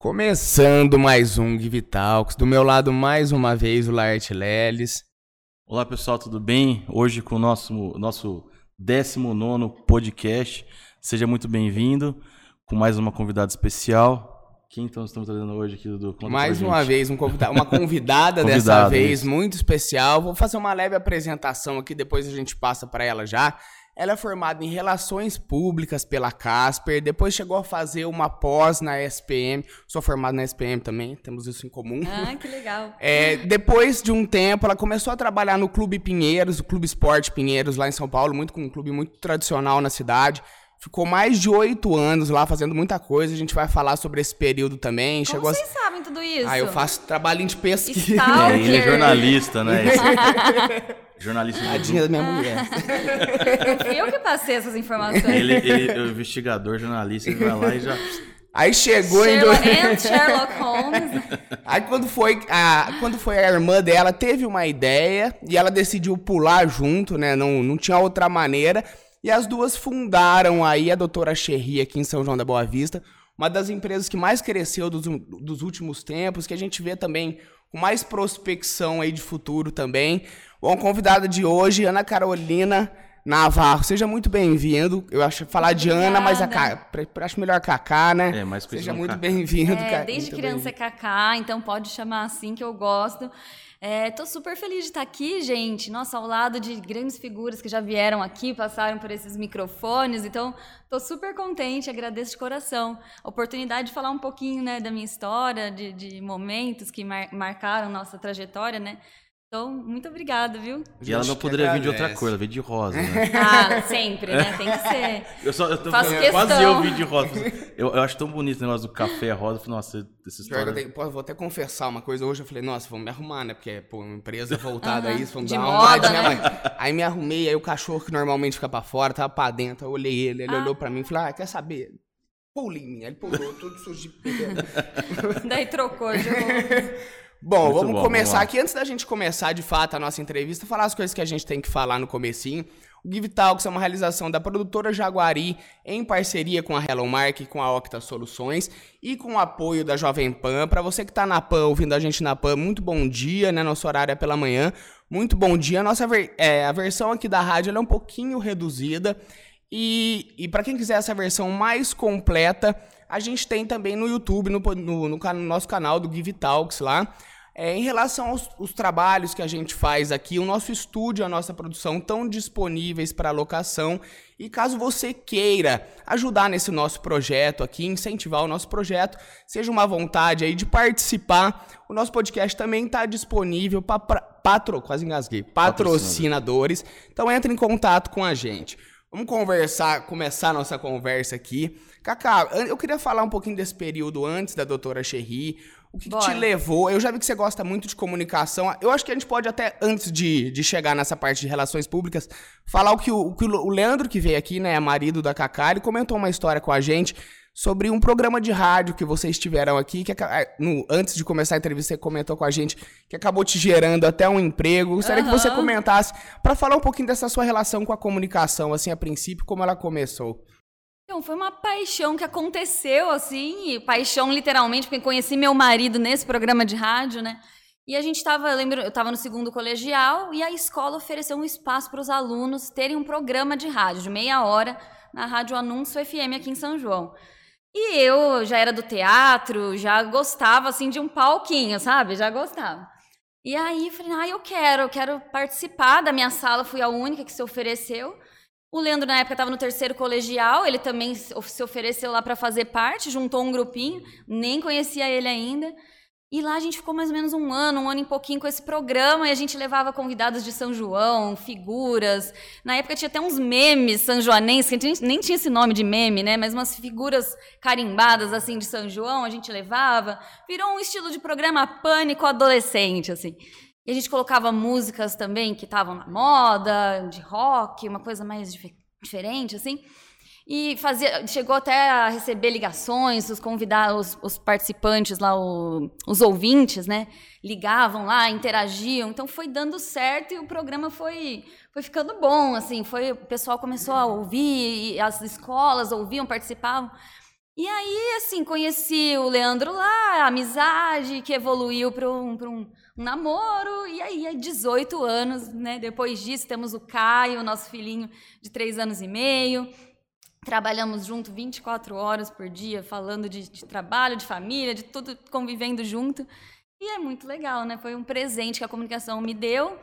Começando mais um Give Talks, do meu lado mais uma vez o Laerte Leles. Olá pessoal, tudo bem? Hoje com o nosso, nosso 19 podcast. Seja muito bem-vindo com mais uma convidada especial. Quem então estamos trazendo hoje aqui, Dudu? Conta mais uma vez, um convida uma convidada dessa vez, isso. muito especial. Vou fazer uma leve apresentação aqui, depois a gente passa para ela já. Ela é formada em Relações Públicas pela Casper, depois chegou a fazer uma pós na SPM. Sou formado na SPM também, temos isso em comum. Ah, que legal. É, depois de um tempo, ela começou a trabalhar no Clube Pinheiros, o Clube Esporte Pinheiros, lá em São Paulo, muito com um clube muito tradicional na cidade. Ficou mais de oito anos lá fazendo muita coisa. A gente vai falar sobre esse período também. Como Chegou vocês a... sabem tudo isso? Ah, eu faço trabalho de pesquisa. É, ele é jornalista, né? jornalista. Tadinha da minha mulher. eu que passei essas informações. Ele, ele, o investigador, jornalista, ele vai lá e já... Aí chegou Sherlock, em do... Sherlock Holmes. Aí quando foi, a, quando foi a irmã dela, teve uma ideia e ela decidiu pular junto, né? Não, não tinha outra maneira. E as duas fundaram aí a doutora Cherry aqui em São João da Boa Vista, uma das empresas que mais cresceu dos, dos últimos tempos, que a gente vê também com mais prospecção aí de futuro também. Bom, convidada de hoje, Ana Carolina Navarro. Seja muito bem-vindo. Eu acho falar de Ana, mas a acho melhor Cacá, né? É, mais Seja muito bem-vindo, é, Desde criança é Cacá, então pode chamar assim que eu gosto. É, tô super feliz de estar aqui, gente. Nossa, ao lado de grandes figuras que já vieram aqui, passaram por esses microfones. Então, tô super contente, agradeço de coração. A oportunidade de falar um pouquinho né, da minha história, de, de momentos que mar marcaram nossa trajetória, né? Então, muito obrigada, viu? E ela não poderia vir de outra cor, ela veio de rosa, né? Ah, sempre, né? Tem que ser. Eu só, eu tô, Faço questão. Quase eu vim de rosa. Eu, eu acho tão bonito o negócio do café rosa. Eu falei, nossa, essa história... Tenho, pô, vou até confessar uma coisa. Hoje eu falei, nossa, vamos me arrumar, né? Porque, pô, uma empresa voltada uh -huh. a isso, vamos de dar uma moda, né? Aí me arrumei, aí o cachorro que normalmente fica pra fora, tava pra dentro. Eu olhei ele, ele ah. olhou pra mim e falou, ah, quer saber? Pula em mim. Ele pulou, tudo sujo de... Daí trocou, jogou... Bom, Muito vamos bom, começar vamos aqui. Antes da gente começar, de fato, a nossa entrevista, falar as coisas que a gente tem que falar no comecinho. O Give Talks é uma realização da produtora Jaguari em parceria com a Hello Mark e com a Octa Soluções e com o apoio da Jovem Pan. Para você que está na Pan, ouvindo a gente na Pan, muito bom dia, né? Nosso horário é pela manhã. Muito bom dia. A nossa ver é, a versão aqui da rádio é um pouquinho reduzida. E, e para quem quiser essa versão mais completa, a gente tem também no YouTube, no, no, no, no nosso canal do Give Talks lá. É, em relação aos, trabalhos que a gente faz aqui, o nosso estúdio, a nossa produção estão disponíveis para locação. E caso você queira ajudar nesse nosso projeto aqui, incentivar o nosso projeto, seja uma vontade aí de participar, o nosso podcast também está disponível para patro, quase engasguei, patrocinadores. Então entre em contato com a gente. Vamos conversar, começar a nossa conversa aqui. Cacá, eu queria falar um pouquinho desse período antes da doutora Cherry. O que, que, te levou? Eu já vi que você gosta muito de comunicação. Eu acho que a gente pode até, antes de, de chegar nessa parte de relações públicas, falar o que o, o, que o Leandro, que veio aqui, né, marido da Cacá, ele comentou uma história com a gente sobre um programa de rádio que vocês tiveram aqui, que no, antes de começar a entrevista, você comentou com a gente que acabou te gerando até um emprego. Gostaria uhum. que você comentasse para falar um pouquinho dessa sua relação com a comunicação, assim, a princípio, como ela começou. Então, foi uma paixão que aconteceu, assim, paixão literalmente, porque conheci meu marido nesse programa de rádio, né? E a gente estava, lembro, eu estava no segundo colegial e a escola ofereceu um espaço para os alunos terem um programa de rádio de meia hora na Rádio Anúncio FM aqui em São João. E eu já era do teatro, já gostava assim de um palquinho, sabe? Já gostava. E aí falei, ah, eu quero, eu quero participar da minha sala, fui a única que se ofereceu. O Leandro, na época, estava no terceiro colegial, ele também se ofereceu lá para fazer parte, juntou um grupinho, nem conhecia ele ainda. E lá a gente ficou mais ou menos um ano, um ano e pouquinho com esse programa, e a gente levava convidados de São João, figuras. Na época tinha até uns memes sanjoanenses, que nem tinha esse nome de meme, né? Mas umas figuras carimbadas, assim, de São João, a gente levava. Virou um estilo de programa pânico adolescente, assim. E a gente colocava músicas também que estavam na moda, de rock, uma coisa mais dif diferente, assim. E fazia, chegou até a receber ligações, os convidados, os, os participantes lá, o, os ouvintes, né? Ligavam lá, interagiam. Então foi dando certo e o programa foi, foi ficando bom, assim. Foi, o pessoal começou a ouvir, as escolas ouviam, participavam. E aí, assim, conheci o Leandro lá, a amizade que evoluiu para um, um, um, namoro. E aí, 18 anos, né? Depois disso, temos o Caio, nosso filhinho de 3 anos e meio. Trabalhamos junto 24 horas por dia, falando de, de trabalho, de família, de tudo, convivendo junto. E é muito legal, né? Foi um presente que a comunicação me deu.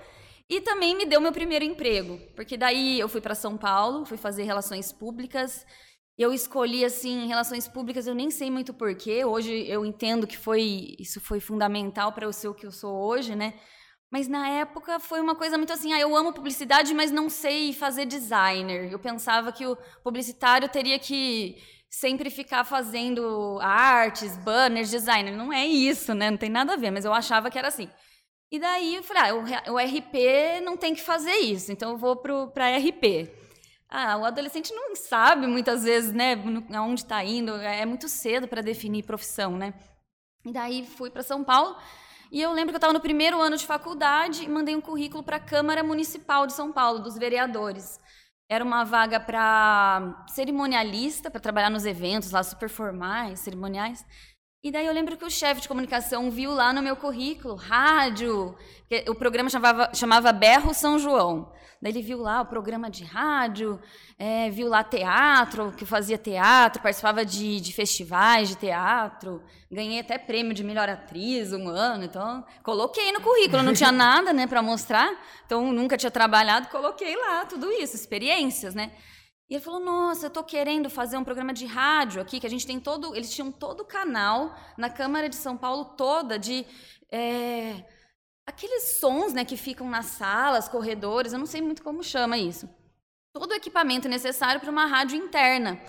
E também me deu meu primeiro emprego, porque daí eu fui para São Paulo, fui fazer relações públicas. Eu escolhi assim relações públicas, eu nem sei muito porquê. Hoje eu entendo que foi isso foi fundamental para eu ser o que eu sou hoje, né? Mas na época foi uma coisa muito assim, ah, eu amo publicidade, mas não sei fazer designer. Eu pensava que o publicitário teria que sempre ficar fazendo artes, banners, designer. Não é isso, né? Não tem nada a ver, mas eu achava que era assim. E daí eu falei, ah, o, RP não tem que fazer isso, então eu vou para RP. Ah, o adolescente não sabe muitas vezes, né, aonde está indo, é muito cedo para definir profissão, né? E daí fui para São Paulo e eu lembro que eu estava no primeiro ano de faculdade e mandei um currículo para a Câmara Municipal de São Paulo, dos vereadores. Era uma vaga para cerimonialista, para trabalhar nos eventos lá super formais, cerimoniais. E daí eu lembro que o chefe de comunicação viu lá no meu currículo, rádio, o programa chamava, chamava Berro São João. Daí ele viu lá o programa de rádio, é, viu lá teatro, que eu fazia teatro, participava de, de festivais de teatro, ganhei até prêmio de melhor atriz um ano, então coloquei no currículo, não tinha nada né, para mostrar, então nunca tinha trabalhado, coloquei lá tudo isso, experiências, né? E ele falou: Nossa, eu estou querendo fazer um programa de rádio aqui, que a gente tem todo. Eles tinham todo o canal na Câmara de São Paulo toda de. É, aqueles sons né, que ficam nas salas, corredores, eu não sei muito como chama isso. Todo o equipamento necessário para uma rádio interna.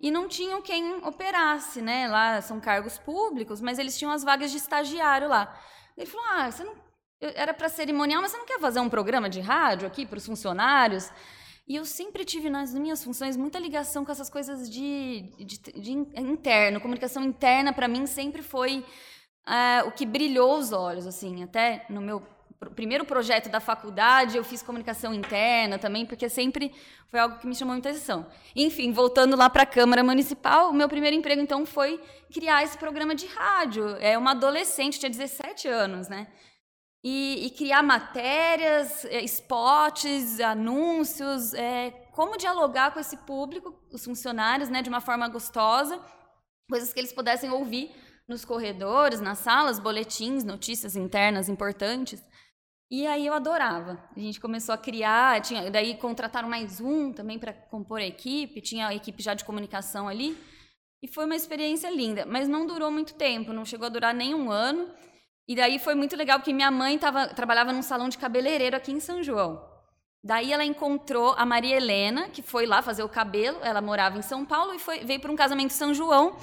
E não tinham quem operasse, né? Lá são cargos públicos, mas eles tinham as vagas de estagiário lá. Ele falou: Ah, você não. Era para cerimonial, mas você não quer fazer um programa de rádio aqui para os funcionários? E eu sempre tive nas minhas funções muita ligação com essas coisas de, de, de interno. Comunicação interna, para mim, sempre foi uh, o que brilhou os olhos. assim Até no meu primeiro projeto da faculdade, eu fiz comunicação interna também, porque sempre foi algo que me chamou muita atenção. Enfim, voltando lá para a Câmara Municipal, o meu primeiro emprego, então, foi criar esse programa de rádio. É uma adolescente, tinha 17 anos, né? E, e criar matérias, é, spots, anúncios, é, como dialogar com esse público, os funcionários, né, de uma forma gostosa, coisas que eles pudessem ouvir nos corredores, nas salas, boletins, notícias internas importantes. E aí eu adorava. A gente começou a criar, tinha, daí contrataram mais um também para compor a equipe, tinha a equipe já de comunicação ali. E foi uma experiência linda, mas não durou muito tempo, não chegou a durar nem um ano. E daí foi muito legal, porque minha mãe tava, trabalhava num salão de cabeleireiro aqui em São João. Daí ela encontrou a Maria Helena, que foi lá fazer o cabelo. Ela morava em São Paulo e foi, veio para um casamento em São João.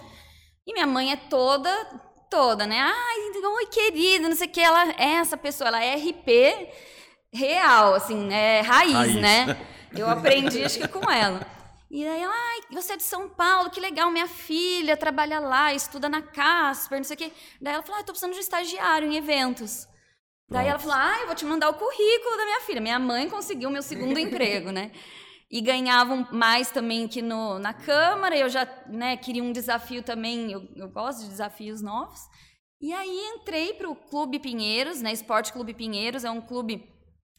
E minha mãe é toda, toda, né? Ai, oi, querida, não sei o que. Ela é essa pessoa, ela é RP real, assim, é raiz, raiz. né? Eu aprendi, acho que com ela. E aí, ai, você é de São Paulo, que legal, minha filha trabalha lá, estuda na Casper, não sei o quê. Daí ela falou, ah, tô precisando de um estagiário em eventos. Daí ela falou, ah, eu vou te mandar o currículo da minha filha. Minha mãe conseguiu o meu segundo emprego, né? E ganhavam mais também que no, na Câmara. Eu já né, queria um desafio também, eu, eu gosto de desafios novos. E aí entrei para o Clube Pinheiros, né? Esporte Clube Pinheiros é um clube,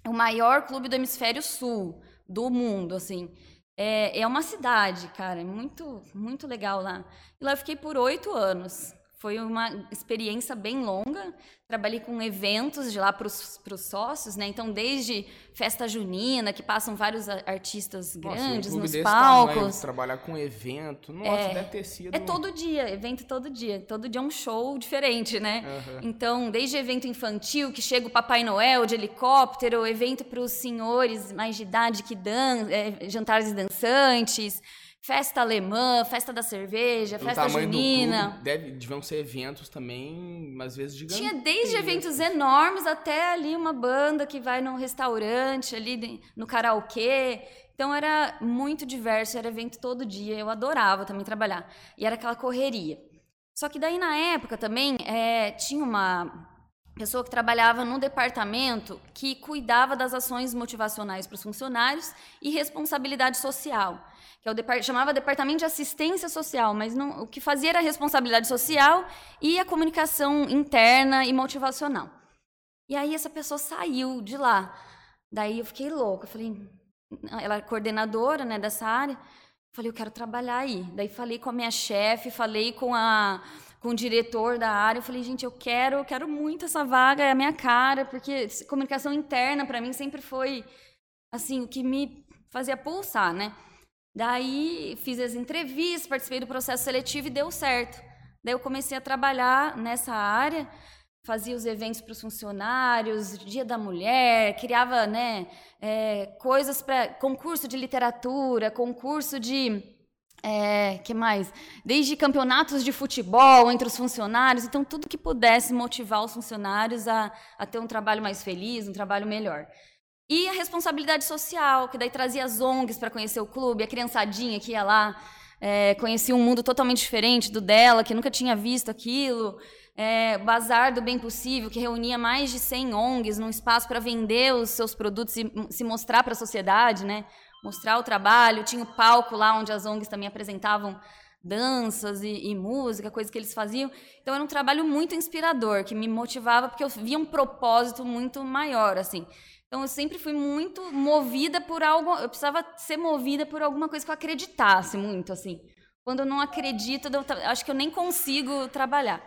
o maior clube do hemisfério sul do mundo, assim. É, é uma cidade, cara, é muito, muito legal lá. E lá eu fiquei por oito anos. Foi uma experiência bem longa. Trabalhei com eventos de lá para os sócios, né? Então, desde festa junina, que passam vários artistas nossa, grandes um nos palcos. Tamanho, trabalhar com evento, nossa, é, deve ter sido. É todo dia, evento todo dia. Todo dia é um show diferente, né? Uhum. Então, desde evento infantil, que chega o Papai Noel de helicóptero, evento para os senhores mais de idade que dan é, jantares dançantes festa alemã, festa da cerveja, festa junina. Clube, deve, deviam ser eventos também, às vezes gigantes. Tinha desde eventos enormes até ali uma banda que vai num restaurante, ali no karaokê. Então era muito diverso, era evento todo dia. Eu adorava também trabalhar. E era aquela correria. Só que daí na época também é, tinha uma pessoa que trabalhava no departamento que cuidava das ações motivacionais para os funcionários e responsabilidade social, que é o depart chamava Departamento de Assistência Social, mas não, o que fazia era a responsabilidade social e a comunicação interna e motivacional. E aí essa pessoa saiu de lá. Daí eu fiquei louca, falei, ela é coordenadora, né, dessa área. Falei, eu quero trabalhar aí. Daí falei com a minha chefe, falei com a com o diretor da área. Eu falei, gente, eu quero, eu quero muito essa vaga, é a minha cara, porque comunicação interna para mim sempre foi assim, o que me fazia pulsar, né? Daí fiz as entrevistas, participei do processo seletivo e deu certo. Daí eu comecei a trabalhar nessa área, fazia os eventos para os funcionários, Dia da Mulher, criava né, é, coisas para concurso de literatura, concurso de é, que mais? Desde campeonatos de futebol entre os funcionários, então tudo que pudesse motivar os funcionários a, a ter um trabalho mais feliz, um trabalho melhor. E a responsabilidade social, que daí trazia as ONGs para conhecer o clube, a criançadinha que ia lá, é, conhecia um mundo totalmente diferente do dela, que nunca tinha visto aquilo. É, Bazar do Bem Possível, que reunia mais de 100 ONGs num espaço para vender os seus produtos e se mostrar para a sociedade, né? mostrar o trabalho. Tinha o palco lá onde as ONGs também apresentavam danças e, e, música, coisas que eles faziam. Então era um trabalho muito inspirador, que me motivava porque eu via um propósito muito maior, assim. Então eu sempre fui muito movida por algo, eu precisava ser movida por alguma coisa que eu acreditasse muito, assim. Quando eu não acredito, eu acho que eu nem consigo trabalhar.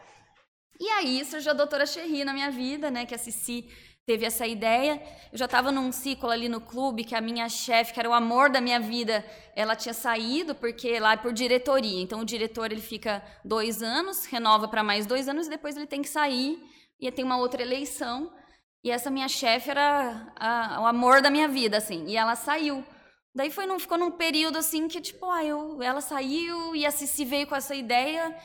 E aí surgiu a doutora Cherry na minha vida, né, que a Cici teve essa ideia. Eu já estava num ciclo ali no clube que a minha chefe, que era o amor da minha vida, ela tinha saído porque lá é por diretoria. Então o diretor ele fica dois anos, renova para mais dois anos e depois ele tem que sair e tem uma outra eleição. E essa minha chefe era a, o amor da minha vida, assim. E ela saiu. Daí foi num, ficou num período assim que tipo, ah, eu, ela saiu e a Cici veio com essa ideia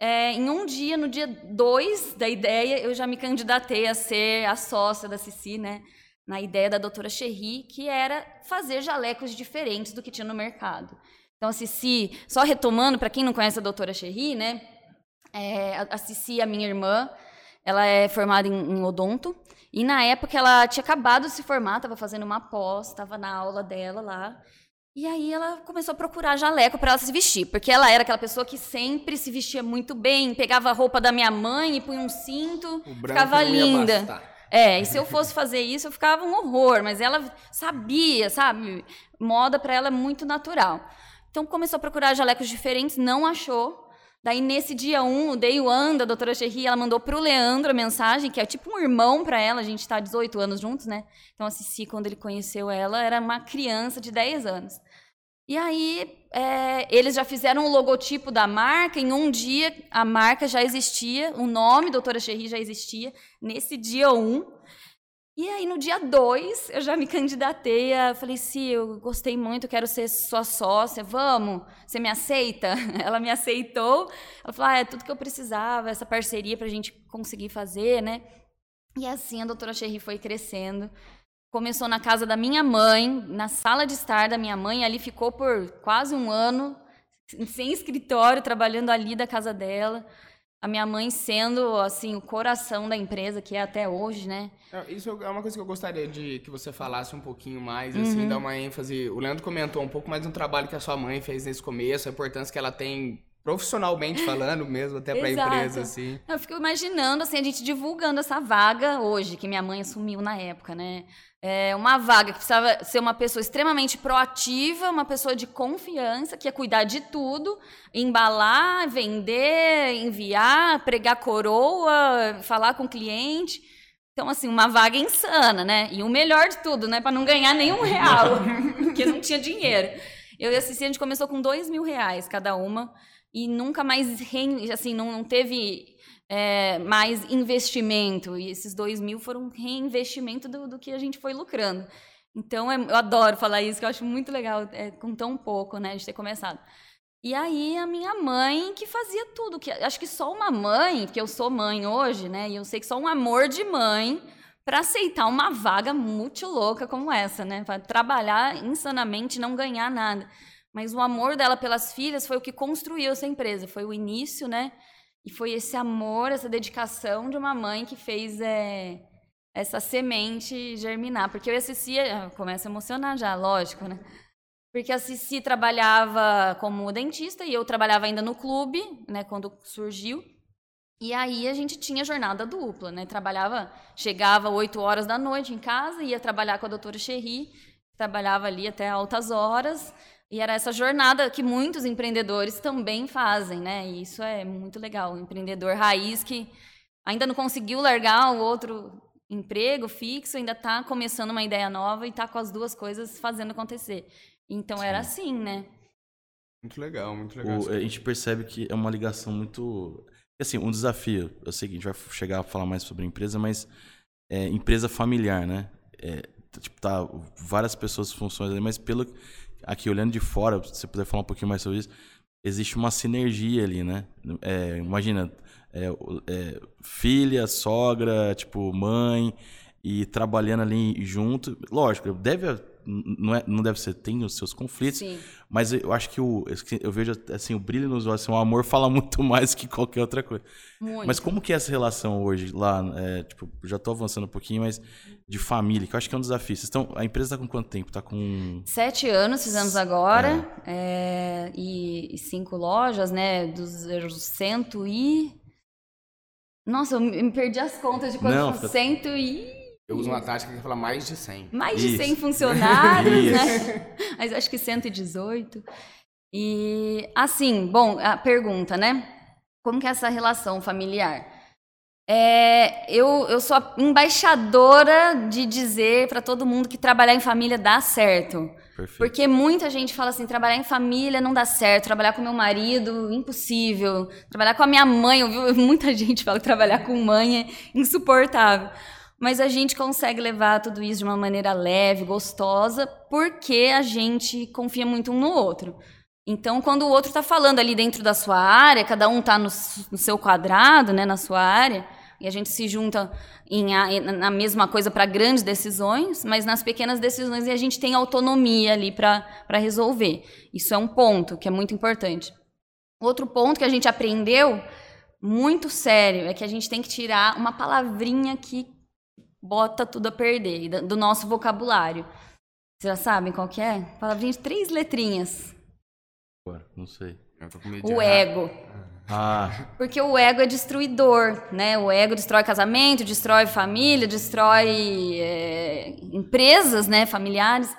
é, em um dia, no dia 2 da ideia, eu já me candidatei a ser a sócia da Cici, né? Na ideia da doutora Cherry, que era fazer jalecos diferentes do que tinha no mercado. Então, a Cici, só retomando, para quem não conhece a doutora Cherry, né? É, a Cici, a minha irmã, ela é formada em, em odonto. E na época ela tinha acabado de se formar, estava fazendo uma pós, estava na aula dela lá. E aí ela começou a procurar jaleco para ela se vestir, porque ela era aquela pessoa que sempre se vestia muito bem, pegava a roupa da minha mãe e punha um cinto, ficava linda. É, e se eu fosse fazer isso, eu ficava um horror, mas ela sabia, sabe? Moda para ela é muito natural. Então começou a procurar jalecos diferentes, não achou. Daí, nesse dia 1, um, o Day One doutora Cherry, ela mandou pro Leandro a mensagem, que é tipo um irmão para ela, a gente está 18 anos juntos, né? Então, a Cici, quando ele conheceu ela, era uma criança de 10 anos. E aí, é, eles já fizeram o logotipo da marca, em um dia a marca já existia, o nome doutora Cherry já existia, nesse dia 1. Um, e aí, no dia 2, eu já me candidatei. A, falei, sim, eu gostei muito, quero ser sua sócia, vamos? Você me aceita? Ela me aceitou. Ela falou, ah, é tudo que eu precisava, essa parceria para a gente conseguir fazer, né? E assim a doutora Cherry foi crescendo. Começou na casa da minha mãe, na sala de estar da minha mãe. Ali ficou por quase um ano, sem escritório, trabalhando ali da casa dela a minha mãe sendo assim o coração da empresa que é até hoje, né? É, isso é uma coisa que eu gostaria de que você falasse um pouquinho mais, assim, uhum. dar uma ênfase. O Leandro comentou um pouco mais do trabalho que a sua mãe fez nesse começo, a importância que ela tem profissionalmente falando mesmo até para a empresa assim. Eu fico imaginando assim a gente divulgando essa vaga hoje que minha mãe assumiu na época, né? É uma vaga que precisava ser uma pessoa extremamente proativa, uma pessoa de confiança, que ia cuidar de tudo, embalar, vender, enviar, pregar coroa, falar com o cliente. Então, assim, uma vaga insana, né? E o melhor de tudo, né? Para não ganhar nenhum real, porque não tinha dinheiro. Eu e a Cici, a gente começou com dois mil reais cada uma e nunca mais, assim, não, não teve é, mais investimento. E esses dois mil foram reinvestimento do, do que a gente foi lucrando. Então, é, eu adoro falar isso, que eu acho muito legal, é, com tão pouco, né, de ter começado. E aí, a minha mãe que fazia tudo. que Acho que só uma mãe, porque eu sou mãe hoje, né, e eu sei que só um amor de mãe para aceitar uma vaga muito louca como essa, né, para trabalhar insanamente não ganhar nada. Mas o amor dela pelas filhas foi o que construiu essa empresa, foi o início, né, E foi esse amor, essa dedicação de uma mãe que fez é, essa semente germinar. Porque eu e a Cici, ah, começa a emocionar já, lógico, né? Porque a Cici trabalhava como dentista e eu trabalhava ainda no clube, né, quando surgiu. E aí a gente tinha jornada dupla, né? Trabalhava, chegava 8 horas da noite em casa, ia trabalhar com a doutora Cherry, trabalhava ali até altas horas, e era essa jornada que muitos empreendedores também fazem, né? E isso é muito legal. O empreendedor raiz que ainda não conseguiu largar o outro emprego fixo, ainda está começando uma ideia nova e está com as duas coisas fazendo acontecer. Então Sim. era assim, né? Muito legal, muito legal. O, a gente percebe que é uma ligação muito. Assim, um desafio. Eu sei que a gente vai chegar a falar mais sobre empresa, mas é empresa familiar, né? É, tipo, tá várias pessoas funções ali, mas pelo aqui olhando de fora, se você puder falar um pouquinho mais sobre isso, existe uma sinergia ali, né? É, imagina, é, é, filha, sogra, tipo, mãe, e trabalhando ali junto. Lógico, deve não, é, não deve ser, tem os seus conflitos, Sim. mas eu acho que o, eu vejo assim, o brilho nos olhos, assim, o amor fala muito mais que qualquer outra coisa. Muito. Mas como que é essa relação hoje lá? É, tipo, já estou avançando um pouquinho, mas de família, que eu acho que é um desafio. Vocês estão, a empresa está com quanto tempo? Está com... Sete anos fizemos agora, é. É, e, e, cinco lojas, né, dos cento e... Nossa, eu me perdi as contas de são, fica... cento e... Eu uso uma tática que fala mais de 100. Mais de 100 funcionários, né? Mas acho que 118. E, assim, bom, a pergunta, né? Como que é essa relação familiar? É, eu, eu sou a embaixadora de dizer para todo mundo que trabalhar em família dá certo. Perfeito. Porque muita gente fala assim, trabalhar em família não dá certo, trabalhar com meu marido, impossível. Trabalhar com a minha mãe, eu vi muita gente fala que trabalhar com mãe é insuportável mas a gente consegue levar tudo isso de uma maneira leve, gostosa, porque a gente confia muito um no outro. Então, quando o outro está falando ali dentro da sua área, cada um está no, no, seu quadrado, né, na sua área, e a gente se junta em, na mesma coisa para grandes decisões, mas nas pequenas decisões a gente tem autonomia ali para resolver. Isso é um ponto que é muito importante. Outro ponto que a gente aprendeu muito sério é que a gente tem que tirar uma palavrinha que bota tudo a perder do nosso vocabulário. Vocês já sabem qual que é? Palavrinha de três letrinhas. Agora, não sei. O ego. Ah. Porque o ego é destruidor, né? O ego destrói casamento, destrói família, destrói é, empresas, né? Familiares.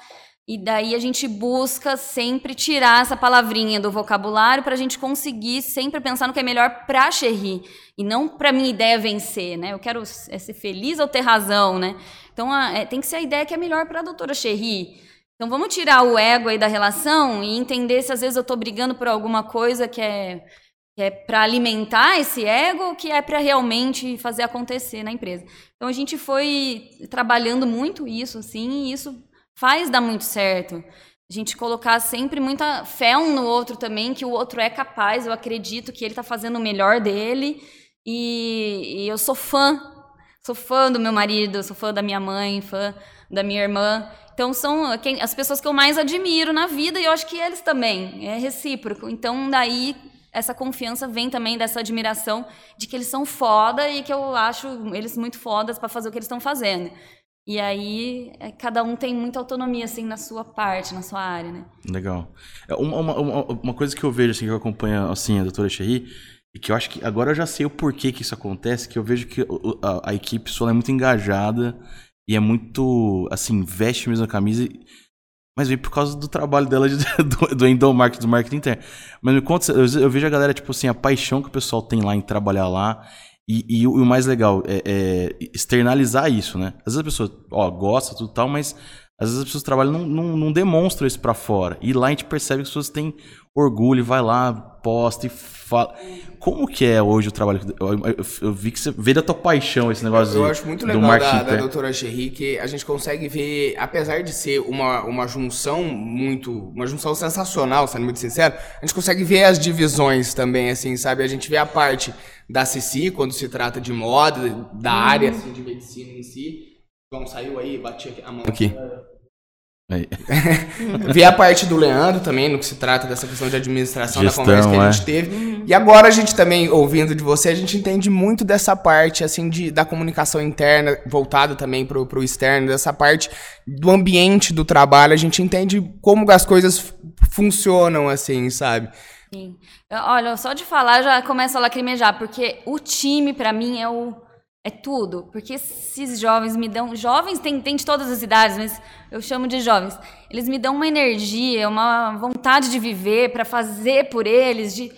E daí a gente busca sempre tirar essa palavrinha do vocabulário para a gente conseguir sempre pensar no que é melhor para a Cherry e não para minha ideia vencer, né? Eu quero é ser feliz ou ter razão, né? Então a, é, tem que ser a ideia que é melhor para a doutora Cherry. Então vamos tirar o ego aí da relação e entender se às vezes eu estou brigando por alguma coisa que é que é para alimentar esse ego que é para realmente fazer acontecer na empresa. Então a gente foi trabalhando muito isso assim, e isso faz dar muito certo. A gente colocar sempre muita fé um no outro também, que o outro é capaz, eu acredito que ele está fazendo o melhor dele. E, e, eu sou fã, sou fã do meu marido, sou fã da minha mãe, fã da minha irmã. Então são quem, as pessoas que eu mais admiro na vida e eu acho que eles também, é recíproco. Então daí essa confiança vem também dessa admiração de que eles são foda e que eu acho eles muito fodas para fazer o que eles estão fazendo. E aí, é, cada um tem muita autonomia, assim, na sua parte, na sua área, né? Legal. É, uma, uma, uma coisa que eu vejo, assim, que eu acompanho, assim, a doutora Cherry, e que eu acho que agora eu já sei o porquê que isso acontece, que eu vejo que a, a equipe só é muito engajada e é muito, assim, veste mesmo a camisa, mas vem por causa do trabalho dela de, do, do endomarketing, do marketing interno. Mas me conta, eu vejo a galera, tipo assim, a paixão que o pessoal tem lá em trabalhar lá e, e, o, mais legal é, é, externalizar isso, né? Às vezes a pessoa, ó, gosta, tudo tal, mas às vezes as pessoas trabalham não, não, não demonstram isso para fora. E lá a gente percebe que as pessoas têm orgulho, vai lá, posta e fala. Como que é hoje o trabalho? Eu, eu, eu vi que você vê da tua paixão esse negócio Eu, eu acho muito legal da, da doutora Cherry que a gente consegue ver, apesar de ser uma, uma junção muito. Uma junção sensacional, sendo muito sincero, a gente consegue ver as divisões também, assim, sabe? A gente vê a parte da CC quando se trata de moda, da hum. área assim, de medicina em si. João saiu aí, bati a mão aqui. Ver a parte do Leandro também, no que se trata dessa questão de administração Gestão, da conversa que a gente é. teve. Uhum. E agora a gente também, ouvindo de você, a gente entende muito dessa parte, assim, de, da comunicação interna, voltada também pro, pro externo, dessa parte do ambiente do trabalho, a gente entende como as coisas funcionam, assim, sabe? Sim. Olha, só de falar já começa a lacrimejar, porque o time, para mim, é o é tudo, porque esses jovens me dão. Jovens tem, tem de todas as idades, mas eu chamo de jovens. Eles me dão uma energia, uma vontade de viver, para fazer por eles, de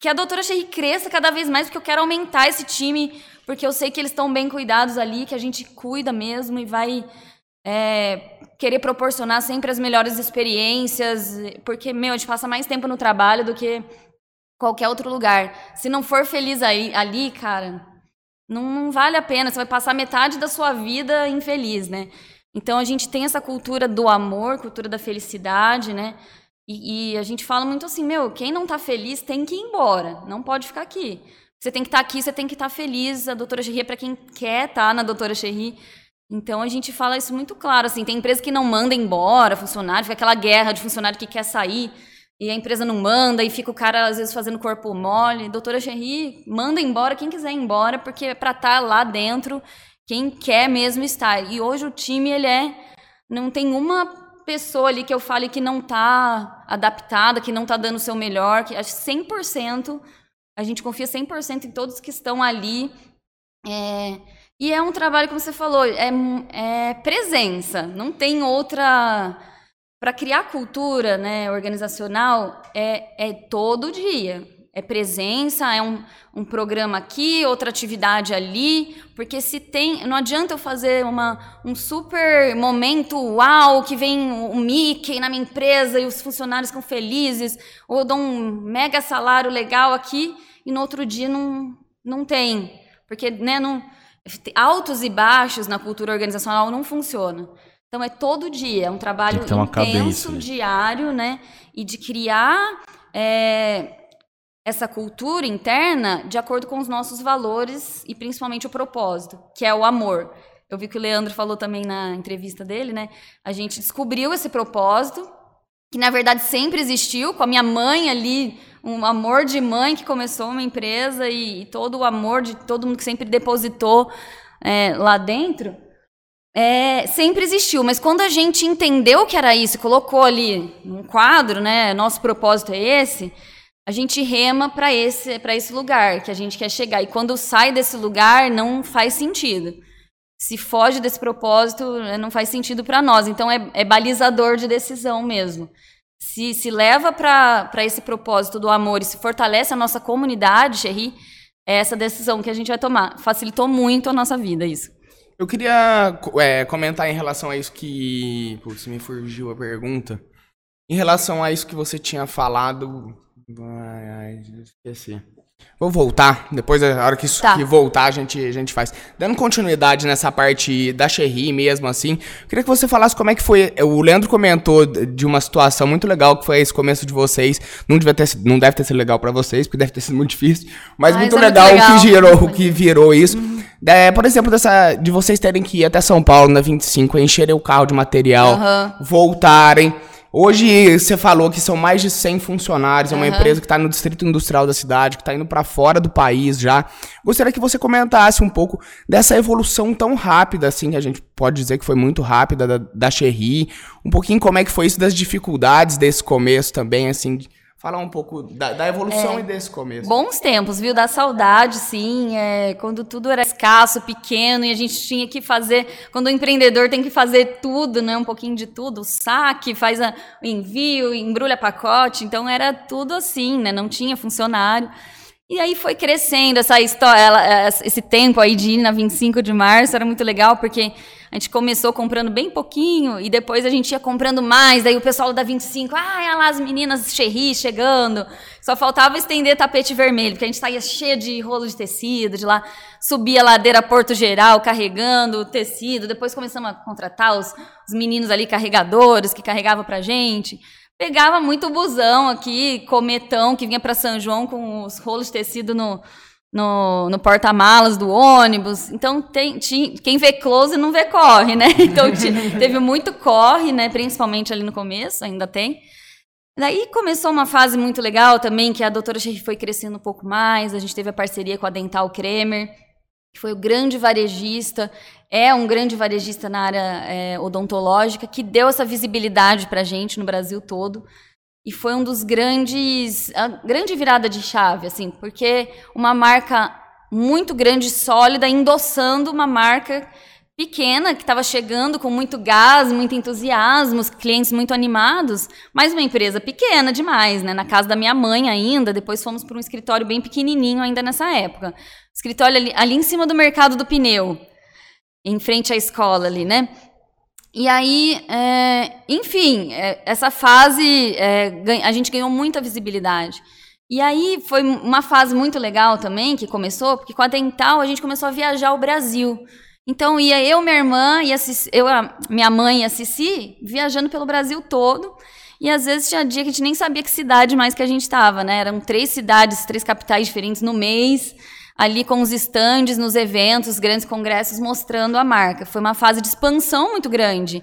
que a doutora Sherry cresça cada vez mais, porque eu quero aumentar esse time, porque eu sei que eles estão bem cuidados ali, que a gente cuida mesmo e vai é, querer proporcionar sempre as melhores experiências, porque, meu, a gente passa mais tempo no trabalho do que qualquer outro lugar. Se não for feliz aí, ali, cara, não, não vale a pena, você vai passar metade da sua vida infeliz, né? Então a gente tem essa cultura do amor, cultura da felicidade, né? E, e, a gente fala muito assim, meu, quem não tá feliz tem que ir embora, não pode ficar aqui. Você tem que estar tá aqui, você tem que estar tá feliz. A doutora Cherry é para quem quer estar tá na doutora Cherry. Então a gente fala isso muito claro, assim, tem empresa que não manda embora funcionário, fica aquela guerra de funcionário que quer sair e a empresa não manda e fica o cara às vezes fazendo corpo mole. Doutora Cherry, manda embora quem quiser ir embora, porque é para estar tá lá dentro quem quer mesmo estar. E hoje o time ele é não tem uma pessoa ali que eu fale que não está adaptada, que não está dando o seu melhor, que 100%, a gente confia 100% em todos que estão ali. É, e é um trabalho, como você falou, é, é presença, não tem outra para criar cultura né, organizacional é, é todo dia. É presença, é um, um programa aqui, outra atividade ali, porque se tem. Não adianta eu fazer uma, um super momento uau, que vem o Mickey na minha empresa e os funcionários ficam felizes, ou eu dou um mega salário legal aqui e no outro dia não, não tem. Porque né, não, altos e baixos na cultura organizacional não funciona. Então é todo dia, é um trabalho intenso, cabeça. diário, né? E de criar é, essa cultura interna de acordo com os nossos valores e principalmente o propósito, que é o amor. Eu vi que o Leandro falou também na entrevista dele, né? A gente descobriu esse propósito, que na verdade sempre existiu, com a minha mãe ali, um amor de mãe que começou uma empresa e, e todo o amor de todo mundo que sempre depositou é, lá dentro é, sempre existiu, mas quando a gente entendeu que era isso, colocou ali num quadro, né, nosso propósito é esse, a gente rema para esse, para esse lugar que a gente quer chegar. E quando sai desse lugar, não faz sentido. Se foge desse propósito, né, não faz sentido para nós. Então é, é, balizador de decisão mesmo. Se, se leva para esse propósito do amor e se fortalece a nossa comunidade, Xerri, é essa decisão que a gente vai tomar. Facilitou muito a nossa vida isso. Eu queria é, comentar em relação a isso que. Putz, me fugiu a pergunta. Em relação a isso que você tinha falado. Ai, ai, esqueci. Vou voltar, depois, a hora que, isso, tá. que voltar, a gente, a gente faz. Dando continuidade nessa parte da Cherry mesmo, assim, queria que você falasse como é que foi. O Leandro comentou de uma situação muito legal que foi esse começo de vocês. Não, devia ter, não deve ter sido legal para vocês, porque deve ter sido muito difícil. Mas, mas muito, é legal muito, legal o que gerou, o que virou isso. Uhum. É, por exemplo, dessa, de vocês terem que ir até São Paulo na 25, encherem o carro de material, uhum. voltarem. Hoje você falou que são mais de 100 funcionários, é uma empresa que está no distrito industrial da cidade, que está indo para fora do país já. Gostaria que você comentasse um pouco dessa evolução tão rápida, assim, que a gente pode dizer que foi muito rápida da, da Cherry. Um pouquinho como é que foi isso das dificuldades desse começo também, assim, falar um pouco da, da evolução é, e desse começo. Bons tempos, viu? Da saudade, sim. É, quando tudo era escasso, pequeno, e a gente tinha que fazer. Quando o empreendedor tem que fazer tudo, né? Um pouquinho de tudo, o saque, faz a, o envio, embrulha pacote. Então era tudo assim, né? Não tinha funcionário. E aí foi crescendo essa história, ela, esse tempo aí de ir na 25 de março era muito legal, porque a gente começou comprando bem pouquinho e depois a gente ia comprando mais. Daí o pessoal da 25, ah, olha lá as meninas Cherry chegando. Só faltava estender tapete vermelho, porque a gente saía cheia de rolo de tecido, de lá subia a ladeira Porto Geral carregando o tecido. Depois começamos a contratar os, os meninos ali carregadores que carregavam pra gente. Pegava muito busão aqui, cometão que vinha para São João com os rolos de tecido no, no, no porta-malas do ônibus. Então, tem, tinha, quem vê close não vê corre, né? Então, teve muito corre, né? Principalmente ali no começo, ainda tem. Daí começou uma fase muito legal também, que a doutora Cherry foi crescendo um pouco mais, a gente teve a parceria com a Dental Kremer, que foi o grande varejista, é um grande varejista na área é, odontológica, que deu essa visibilidade para a gente no Brasil todo. E foi um dos grandes, a grande virada de chave, assim, porque uma marca muito grande, sólida, endossando uma marca pequena que estava chegando com muito gás, muito entusiasmo, os clientes muito animados, mas uma empresa pequena demais, né? Na casa da minha mãe ainda, depois fomos para um escritório bem pequenininho ainda nessa época. Escritório ali, ali em cima do mercado do pneu, em frente à escola ali, né? E aí, é, enfim, é, essa fase é, a gente ganhou muita visibilidade. E aí foi uma fase muito legal também que começou, porque com a Dental a gente começou a viajar o Brasil. Então ia eu, minha irmã, e eu, a minha mãe e a Cici viajando pelo Brasil todo. E às vezes tinha dia que a gente nem sabia que cidade mais que a gente estava, né? Eram três cidades, três capitais diferentes no mês, ali com os estandes nos eventos, grandes congressos mostrando a marca. Foi uma fase de expansão muito grande,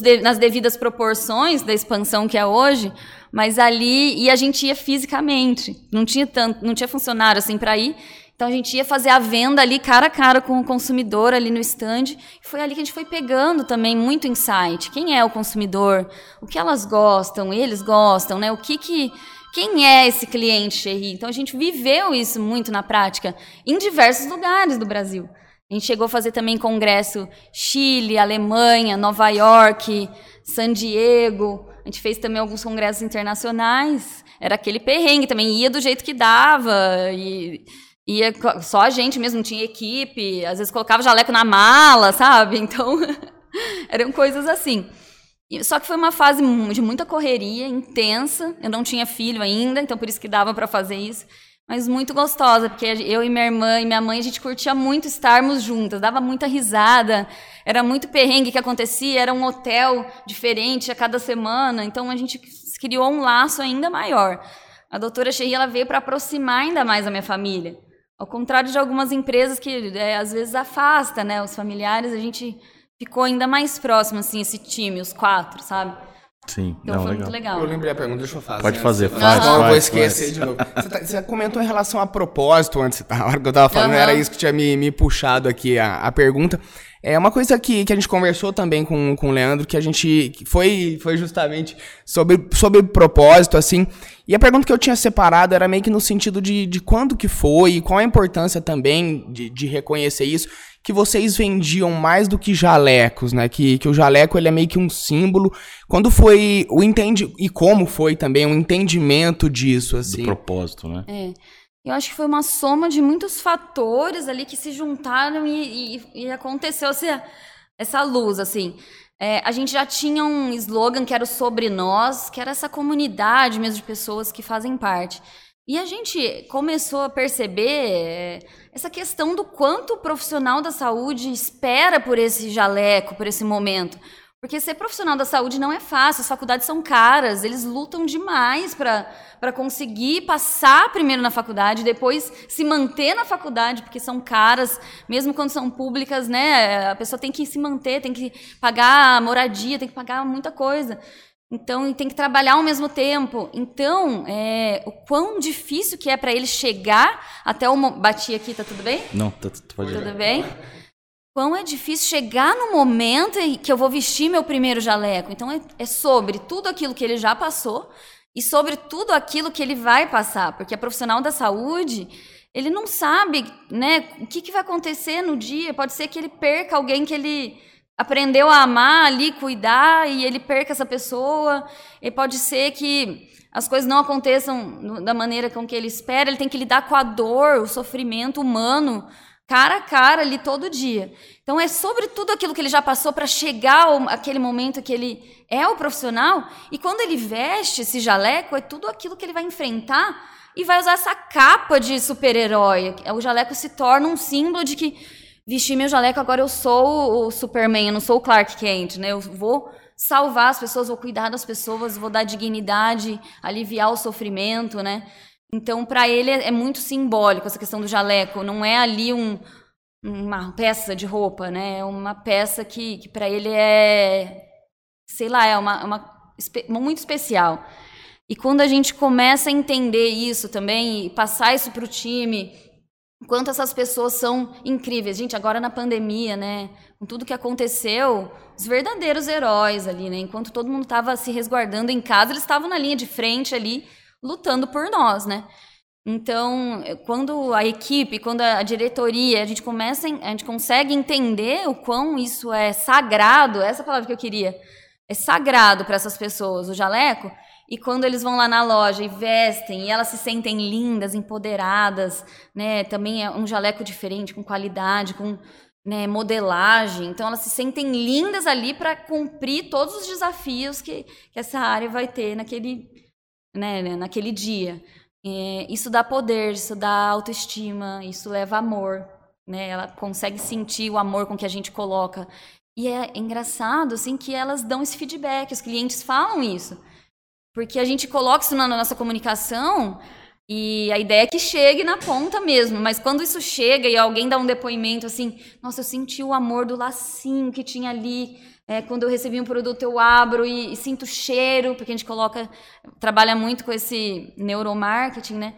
de, nas devidas proporções da expansão que é hoje, mas ali e a gente ia fisicamente, não tinha tanto, não tinha funcionário assim para ir. Então a gente ia fazer a venda ali cara a cara com o consumidor ali no stand. Foi ali que a gente foi pegando também muito insight. Quem é o consumidor? O que elas gostam? Eles gostam, né? O que que quem é esse cliente, Cherry? Então a gente viveu isso muito na prática em diversos lugares do Brasil. A gente chegou a fazer também congresso Chile, Alemanha, Nova York, San Diego. A gente fez também alguns congressos internacionais. Era aquele perrengue também, ia do jeito que dava. E ia só a gente mesmo, não tinha equipe, às vezes colocava jaleco na mala, sabe? Então, eram coisas assim. Só que foi uma fase de muita correria, intensa. Eu não tinha filho ainda, então por isso que dava para fazer isso. Mas muito gostosa, porque eu e minha irmã e minha mãe, a gente curtia muito estarmos juntas, dava muita risada, era muito perrengue que acontecia, era um hotel diferente a cada semana, então a gente criou um laço ainda maior. A doutora Cherry, ela veio para aproximar ainda mais a minha família. Ao contrário de algumas empresas que é, às vezes afasta, né, os familiares, a gente ficou ainda mais próximo, assim, esse time, os quatro, sabe? Sim, então não, foi legal. muito legal. Eu lembrei a pergunta, deixa eu fazer. Pode fazer, faz. faz, Não, eu vou esquecer faz. de novo. Você, tá- você comentou em relação a propósito antes, a hora que eu tava falando, Aham. era isso que tinha me, me puxado aqui a, a pergunta. É uma coisa que, que a gente conversou também com, com o Leandro, que a gente que foi, foi justamente sobre, sobre propósito, assim. E a pergunta que eu tinha separado era meio que no sentido de, de quando que foi e qual a importância também de, de reconhecer isso, que vocês vendiam mais do que jalecos, né? Que, que o jaleco ele é meio que um símbolo. Quando foi o entende e como foi também o entendimento disso, Do assim. propósito, né? É. Eu acho que foi uma soma de muitos fatores ali que se juntaram e, e- e aconteceu essa, essa luz, assim. É, a gente já tinha um slogan que era o Sobre Nós, que era essa comunidade mesmo de pessoas que fazem parte. E a gente começou a perceber é, essa questão do quanto o profissional da saúde espera por esse jaleco, por esse momento. Porque ser profissional da saúde não é fácil, as faculdades são caras, eles lutam demais para conseguir passar primeiro na faculdade, depois se manter na faculdade, porque são caras, mesmo quando são públicas, né? A pessoa tem que se manter, tem que pagar moradia, tem que pagar muita coisa. Então, e tem que trabalhar ao mesmo tempo. Então, é, o quão difícil que é para ele chegar até o. Bati aqui, tá tudo bem? Não, tá, pode ir. Tudo bem? Quão é difícil chegar no momento em que eu vou vestir meu primeiro jaleco. Então, é, é sobre tudo aquilo que ele já passou e sobre tudo aquilo que ele vai passar. Porque a profissional da saúde, ele não sabe né, o que, que vai acontecer no dia. Pode ser que ele perca alguém que ele aprendeu a amar ali, cuidar, e ele perca essa pessoa. E pode ser que as coisas não aconteçam da maneira com que ele espera. Ele tem que lidar com a dor, o sofrimento humano cara a cara ali todo dia. Então é sobre tudo aquilo que ele já passou para chegar ao, aquele momento que ele é o profissional e quando ele veste esse jaleco é tudo aquilo que ele vai enfrentar e vai usar essa capa de super-herói. O jaleco se torna um símbolo de que vestir meu jaleco agora eu sou o Superman, eu não sou o Clark Kent, né? Eu vou salvar as pessoas, vou cuidar das pessoas, vou dar dignidade, aliviar o sofrimento, né? Então, para ele é é muito simbólico essa questão do jaleco. Não é ali um, uma peça de roupa, né? É uma peça que, que para ele é, sei lá, é uma, uma espe- muito especial. E quando a gente começa a entender isso também e passar isso para o time, quanto essas pessoas são incríveis. Gente, agora na pandemia, né, com tudo que aconteceu, os verdadeiros heróis ali, né, enquanto todo mundo estava se resguardando em casa, eles estavam na linha de frente ali, lutando por nós, né. Então, quando a equipe, quando a diretoria, a gente começa, a gente consegue entender o quão isso é sagrado, essa palavra que eu queria, é sagrado para essas pessoas, o jaleco, e quando eles vão lá na loja e vestem, e elas se sentem lindas, empoderadas, né? Também é um jaleco diferente, com qualidade, com né, modelagem. Então elas se sentem lindas ali para cumprir todos os desafios que, que essa área vai ter naquele, né, né, naquele dia. É, isso dá poder, isso dá autoestima, isso leva amor. Né? Ela consegue sentir o amor com que a gente coloca. E é engraçado assim que elas dão esse feedback, os clientes falam isso. Porque a gente coloca isso na nossa comunicação e a ideia é que chegue na ponta mesmo. Mas quando isso chega e alguém dá um depoimento assim, nossa, eu senti o amor do lacinho que tinha ali. É, quando eu recebi um produto, eu abro e, e, sinto cheiro, porque a gente coloca, trabalha muito com esse neuromarketing, né?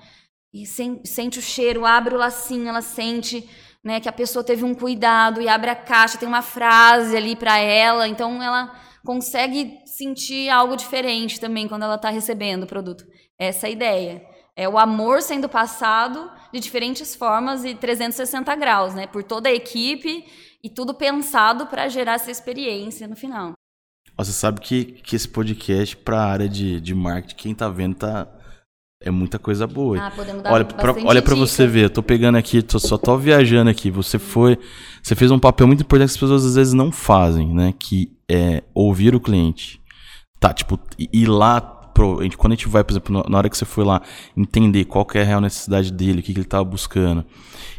E sem, sente o cheiro, abre o lacinho, ela sente né, que a pessoa teve um cuidado e abre a caixa, tem uma frase ali para ela, então ela consegue sentir algo diferente também quando ela está recebendo o produto. Essa é a ideia. É o amor sendo passado de diferentes formas e 360 graus, né? Por toda a equipe e tudo pensado para gerar essa experiência no final. Você sabe que, que esse podcast para a área de, de marketing, quem está vendo tá é muita coisa boa. Ah, podemos dar olha pra, olha para você ver, eu tô pegando aqui, tô, só tô viajando aqui. Você foi, você fez um papel muito importante que as pessoas às vezes não fazem, né? Que é ouvir o cliente. Tá, tipo, ir lá pro, quando a gente vai, por exemplo, na hora que você foi lá entender qual é a real necessidade dele, o que, que ele estava buscando.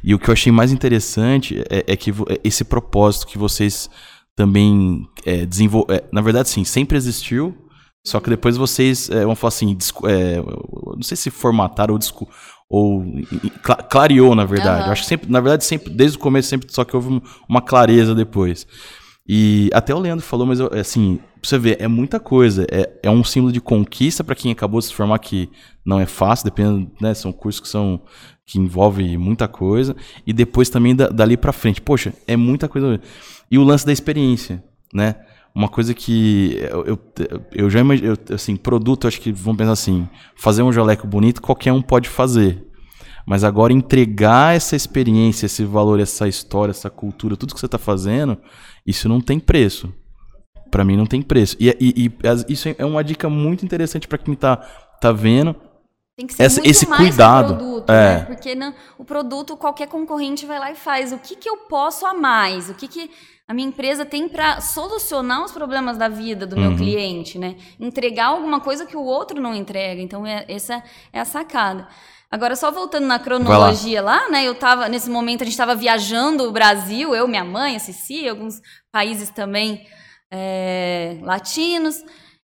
E o que eu achei mais interessante é, é que é esse propósito que vocês também é, desenvolveram. É, na verdade, sim, sempre existiu, só que depois vocês é, vão falar assim, é, não sei se formataram ou, ou clareou, na verdade. Uhum. Acho que sempre, na verdade, sempre, desde o começo, sempre só que houve uma clareza depois. E até o Leandro falou, mas eu, assim, pra você ver, é muita coisa. É, é um símbolo de conquista para quem acabou de se formar, que não é fácil, dependendo, né? São cursos que são que envolve muita coisa. E depois também da, dali para frente. Poxa, é muita coisa. E o lance da experiência, né? Uma coisa que eu, eu, eu já imagino, assim, produto, acho que vamos pensar assim, fazer um jaleco bonito, qualquer um pode fazer. Mas agora entregar essa experiência, esse valor, essa história, essa cultura, tudo que você está fazendo, isso não tem preço. Para mim não tem preço. E, e, e, isso é uma dica muito interessante para quem está tá vendo. Tem que ser essa, muito esse mais cuidado. produto, é. né? Porque não, o produto qualquer concorrente vai lá e faz. O que, que eu posso a mais? O que, que a minha empresa tem para solucionar os problemas da vida do uhum. meu cliente, né? Entregar alguma coisa que o outro não entrega. Então, é, essa é a sacada. Agora, só voltando na cronologia lá. lá, né? Eu tava, nesse momento, a gente estava viajando o Brasil, eu, minha mãe, a Cici, alguns países também é, latinos.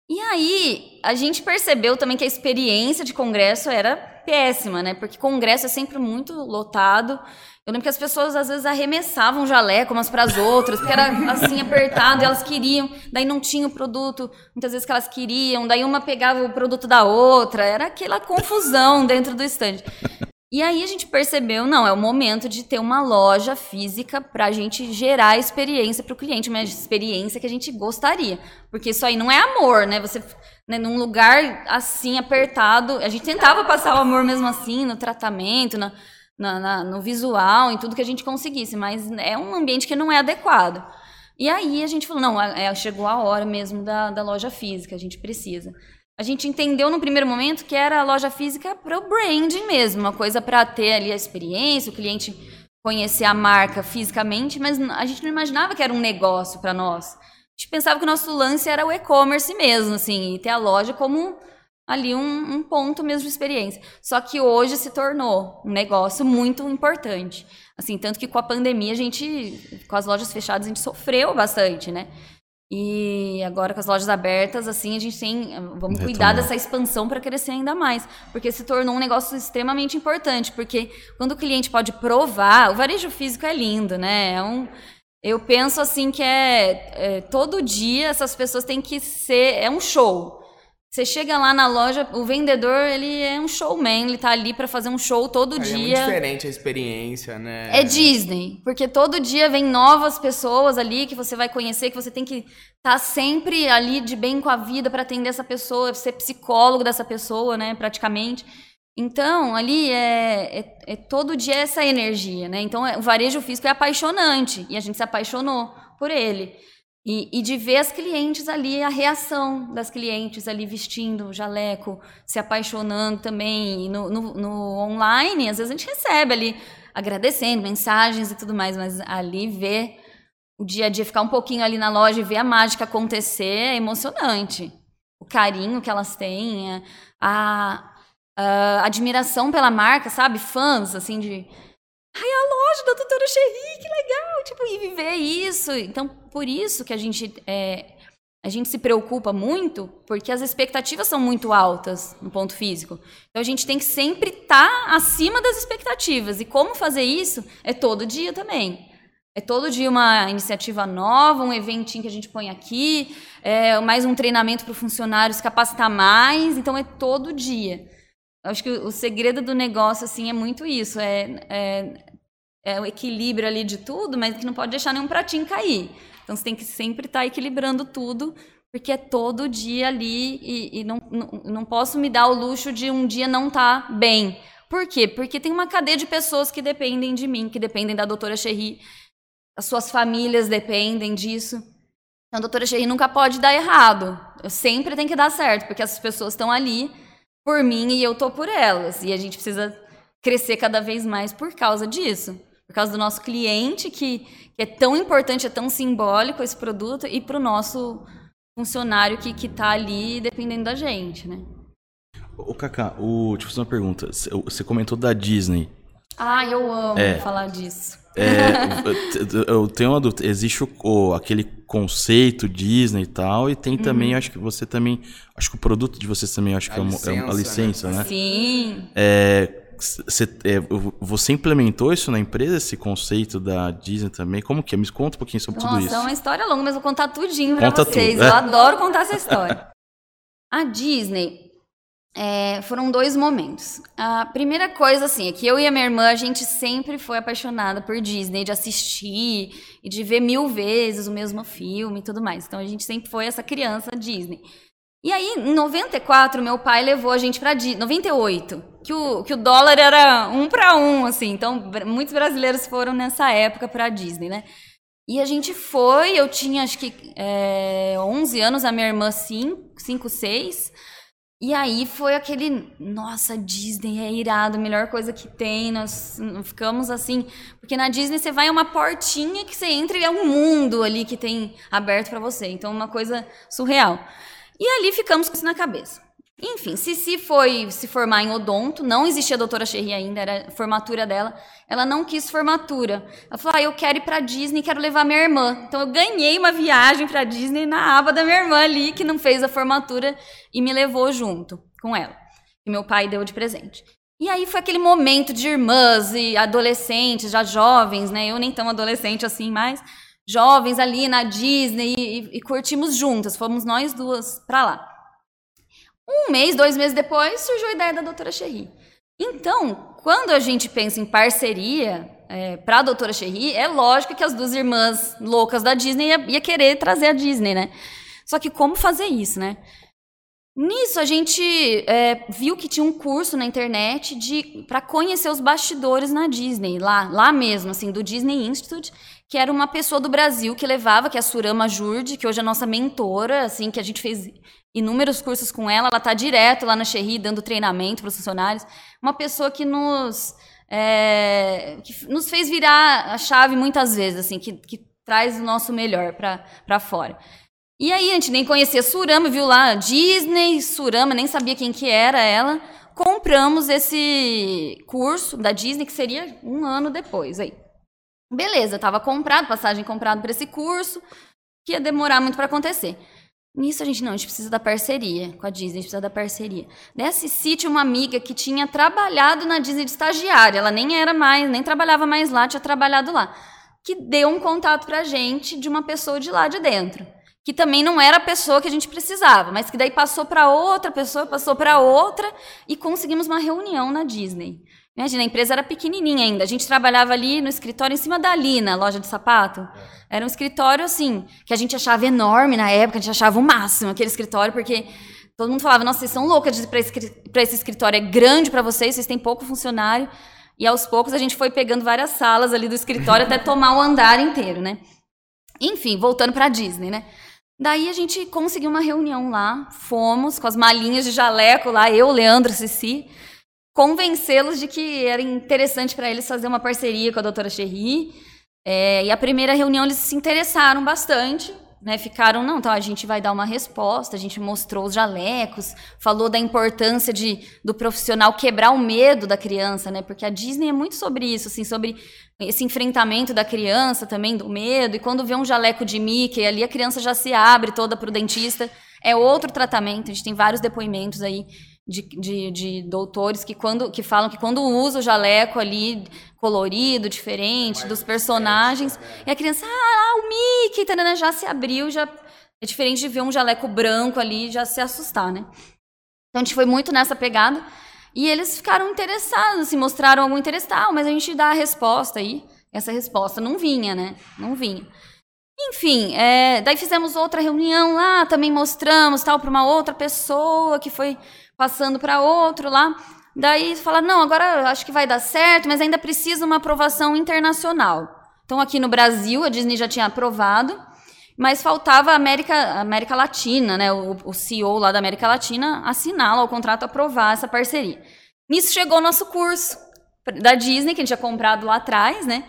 E aí, a gente percebeu também que a experiência de congresso era péssima, né? Porque congresso é sempre muito lotado. Eu lembro que as pessoas às vezes arremessavam jaleco umas para as outras, porque era assim apertado, e elas queriam, daí não tinha o produto, muitas vezes que elas queriam, daí uma pegava o produto da outra, era aquela confusão dentro do estande. E aí a gente percebeu, não, é o momento de ter uma loja física para a gente gerar experiência para o cliente, uma experiência que a gente gostaria. Porque isso aí não é amor, né? Você, né, num lugar assim, apertado, a gente tentava passar o amor mesmo assim, no tratamento, na, na, na, no visual, em tudo que a gente conseguisse, mas é um ambiente que não é adequado. E aí a gente falou, não, é, chegou a hora mesmo da, da loja física, a gente precisa. A gente entendeu no primeiro momento que era a loja física para o branding mesmo, uma coisa para ter ali a experiência, o cliente conhecer a marca fisicamente, mas a gente não imaginava que era um negócio para nós. A gente pensava que o nosso lance era o e-commerce mesmo, assim, e ter a loja como ali um, um, ponto mesmo de experiência. Só que hoje se tornou um negócio muito importante. Assim, tanto que com a pandemia a gente, com as lojas fechadas, a gente sofreu bastante, né? E agora com as lojas abertas, assim, a gente tem. Vamos Retomar. cuidar dessa expansão para crescer ainda mais. Porque se tornou um negócio extremamente importante. Porque quando o cliente pode provar, o varejo físico é lindo, né? É um. Eu penso assim que é, é todo dia essas pessoas têm que ser. É um show. Você chega lá na loja, o vendedor, ele é um showman, ele tá ali para fazer um show todo é, dia. É muito diferente a experiência, né? É Disney, porque todo dia vem novas pessoas ali que você vai conhecer, que você tem que estar tá sempre ali de bem com a vida para atender essa pessoa, ser psicólogo dessa pessoa, né, praticamente. Então, ali é, é, é todo dia essa energia, né? Então, é, o varejo físico é apaixonante e a gente se apaixonou por ele. E, e, de ver as clientes ali, a reação das clientes ali vestindo jaleco, se apaixonando também. No, no, no, online, às vezes a gente recebe ali agradecendo, mensagens e tudo mais, mas ali ver o dia a dia, ficar um pouquinho ali na loja e ver a mágica acontecer é emocionante. O carinho que elas têm, a, a admiração pela marca, sabe? Fãs, assim, de Ai, a loja da doutora Cherry, que legal! Tipo, e viver isso. Então, por isso que a gente, é, a gente se preocupa muito, porque as expectativas são muito altas no ponto físico. Então, a gente tem que sempre estar tá acima das expectativas. E como fazer isso é todo dia também. É todo dia uma iniciativa nova, um eventinho que a gente põe aqui, é mais um treinamento para o funcionário se capacitar mais. Então, é todo dia. Acho que o segredo do negócio assim é muito isso, é, é, é, o equilíbrio ali de tudo, mas que não pode deixar nenhum pratinho cair. Então você tem que sempre estar tá equilibrando tudo, porque é todo dia ali e, e não, não, não, posso me dar o luxo de um dia não estar tá bem. Por quê? Porque tem uma cadeia de pessoas que dependem de mim, que dependem da doutora Cherry, as suas famílias dependem disso. Então a doutora Cherry nunca pode dar errado. Eu sempre tem que dar certo, porque essas pessoas estão ali por mim e eu tô por elas. E a gente precisa crescer cada vez mais por causa disso. Por causa do nosso cliente, que, que é tão importante, é tão simbólico esse produto, e para o nosso funcionário que está ali dependendo da gente, né? Ô, Cacá, o, deixa eu fazer uma pergunta. Você comentou da Disney. Ah, eu amo é, falar disso. É, eu tenho uma dúvida. Existe o, o, aquele conceito Disney e tal, e tem uhum. também, acho que você também. Acho que o produto de vocês também acho a que licença, é, uma, é licença, né? né? Sim. É, você, é, você implementou isso na empresa, esse conceito da Disney também? Como que é? Me conta um pouquinho sobre Nossa, tudo isso. é uma história longa, mas vou contar tudinho pra conta vocês. Tudo, é. Eu adoro contar essa história. a Disney, é, foram dois momentos. A primeira coisa, assim, é que eu e a minha irmã, a gente sempre foi apaixonada por Disney, de assistir e de ver mil vezes o mesmo filme e tudo mais. Então a gente sempre foi essa criança Disney. E aí, em 94, meu pai levou a gente para Disney. 98, que o, que o dólar era um para um, assim. Então, muitos brasileiros foram nessa época para Disney, né? E a gente foi, eu tinha acho que é, 11 anos, a minha irmã 5, 5, 6. E aí foi aquele, nossa, Disney é irado, melhor coisa que tem. Nós ficamos assim, porque na Disney você vai a uma portinha que você entra e é um mundo ali que tem aberto para você. Então uma coisa surreal. E ali ficamos com isso na cabeça. Enfim, Cici foi se formar em odonto, não existia a doutora Cherry ainda, era formatura dela. Ela não quis formatura. Ela falou: ah, eu quero ir para Disney, quero levar minha irmã. Então eu ganhei uma viagem para Disney na aba da minha irmã ali, que não fez a formatura e me levou junto com ela. Que meu pai deu de presente. E aí foi aquele momento de irmãs e adolescentes, já jovens, né? Eu nem tão adolescente assim mais, jovens ali na Disney e, e, e curtimos juntas. Fomos nós duas para lá. Um mês, dois meses depois, surgiu a ideia da doutora Cherry. Então, quando a gente pensa em parceria é, para a doutora Cherry, é lógico que as duas irmãs loucas da Disney ia, ia querer trazer a Disney, né? Só que como fazer isso, né? Nisso a gente é, viu que tinha um curso na internet de para conhecer os bastidores na Disney, lá, lá mesmo, assim, do Disney Institute, que era uma pessoa do Brasil que levava, que é a Surama Jurde, que hoje é nossa mentora, assim, que a gente fez inúmeros cursos com ela, ela está direto lá na Xerri dando treinamento para os funcionários. Uma pessoa que nos, é, que nos fez virar a chave muitas vezes, assim, que, que traz o nosso melhor para fora. E aí a gente nem conhecia Surama, viu lá Disney, Surama, nem sabia quem que era ela. Compramos esse curso da Disney, que seria um ano depois. Aí. Beleza, estava comprado, passagem comprada para esse curso, que ia demorar muito para acontecer. Nisso a gente, não, a gente precisa da parceria com a Disney, a gente precisa da parceria. Nesse sítio, uma amiga que tinha trabalhado na Disney de estagiária, ela nem era mais, nem trabalhava mais lá, tinha trabalhado lá, que deu um contato pra gente de uma pessoa de lá de dentro, que também não era a pessoa que a gente precisava, mas que daí passou para outra pessoa, passou para outra e conseguimos uma reunião na Disney. Imagina, a empresa era pequenininha ainda. A gente trabalhava ali no escritório em cima da Lina, loja de sapato. Era um escritório assim, que a gente achava enorme na época, a gente achava o máximo aquele escritório, porque todo mundo falava: "Nossa, vocês são loucas de ir para esse, esse escritório, é grande para vocês, vocês têm pouco funcionário". E aos poucos a gente foi pegando várias salas ali do escritório até tomar o andar inteiro, né? Enfim, voltando para a Disney, né? Daí a gente conseguiu uma reunião lá, fomos com as malinhas de jaleco lá, eu, Leandro, Cici, convencê-los de que era interessante para eles fazer uma parceria com a doutora Cherry. É, e a primeira reunião eles se interessaram bastante, né, ficaram, não, então a gente vai dar uma resposta, a gente mostrou os jalecos, falou da importância de, do profissional quebrar o medo da criança, né, porque a Disney é muito sobre isso, assim, sobre esse enfrentamento da criança também, do medo, e quando vê um jaleco de Mickey ali, a criança já se abre toda para o dentista, é outro tratamento, a gente tem vários depoimentos aí de, de, de, doutores que, quando, que falam que quando usa o jaleco ali colorido, diferente, dos personagens, e a criança, ah, o Mickey, tarana, já se abriu, já é diferente de ver um jaleco branco ali já se assustar, né? Então a gente foi muito nessa pegada e eles ficaram interessados, se mostraram algum interesse, tal, mas a gente dá a resposta aí. Essa resposta não vinha, né? Não vinha. Enfim, é, daí fizemos outra reunião lá, também mostramos tal para uma outra pessoa que foi passando para outro lá. Daí fala, não, agora acho que vai dar certo, mas ainda precisa uma aprovação internacional. Então aqui no Brasil a Disney já tinha aprovado, mas faltava a América, América Latina, né? O, o CEO lá da América Latina assinar o contrato, aprovar essa parceria. Nisso chegou o nosso curso da Disney, que a gente tinha comprado lá atrás, né?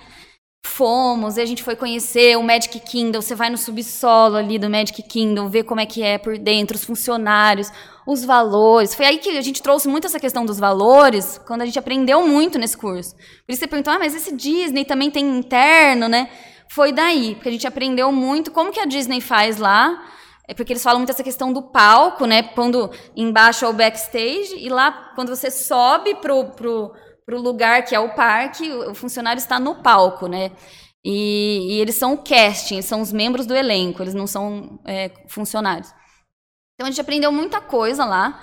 Fomos, e a gente foi conhecer o Magic Kingdom. Você vai no subsolo ali do Magic Kingdom, ver como é que é por dentro, os funcionários, os valores. Foi aí que a gente trouxe muito essa questão dos valores, quando a gente aprendeu muito nesse curso. Por isso você perguntou, ah, mas esse Disney também tem interno, né? Foi daí, porque a gente aprendeu muito como que a Disney faz lá. É porque eles falam muito essa questão do palco, né? Quando embaixo é o backstage, e lá, quando você sobe pro, pro para o lugar que é o parque, o funcionário está no palco, né? E, e eles são o casting, são os membros do elenco, eles não são é, funcionários. Então a gente aprendeu muita coisa lá.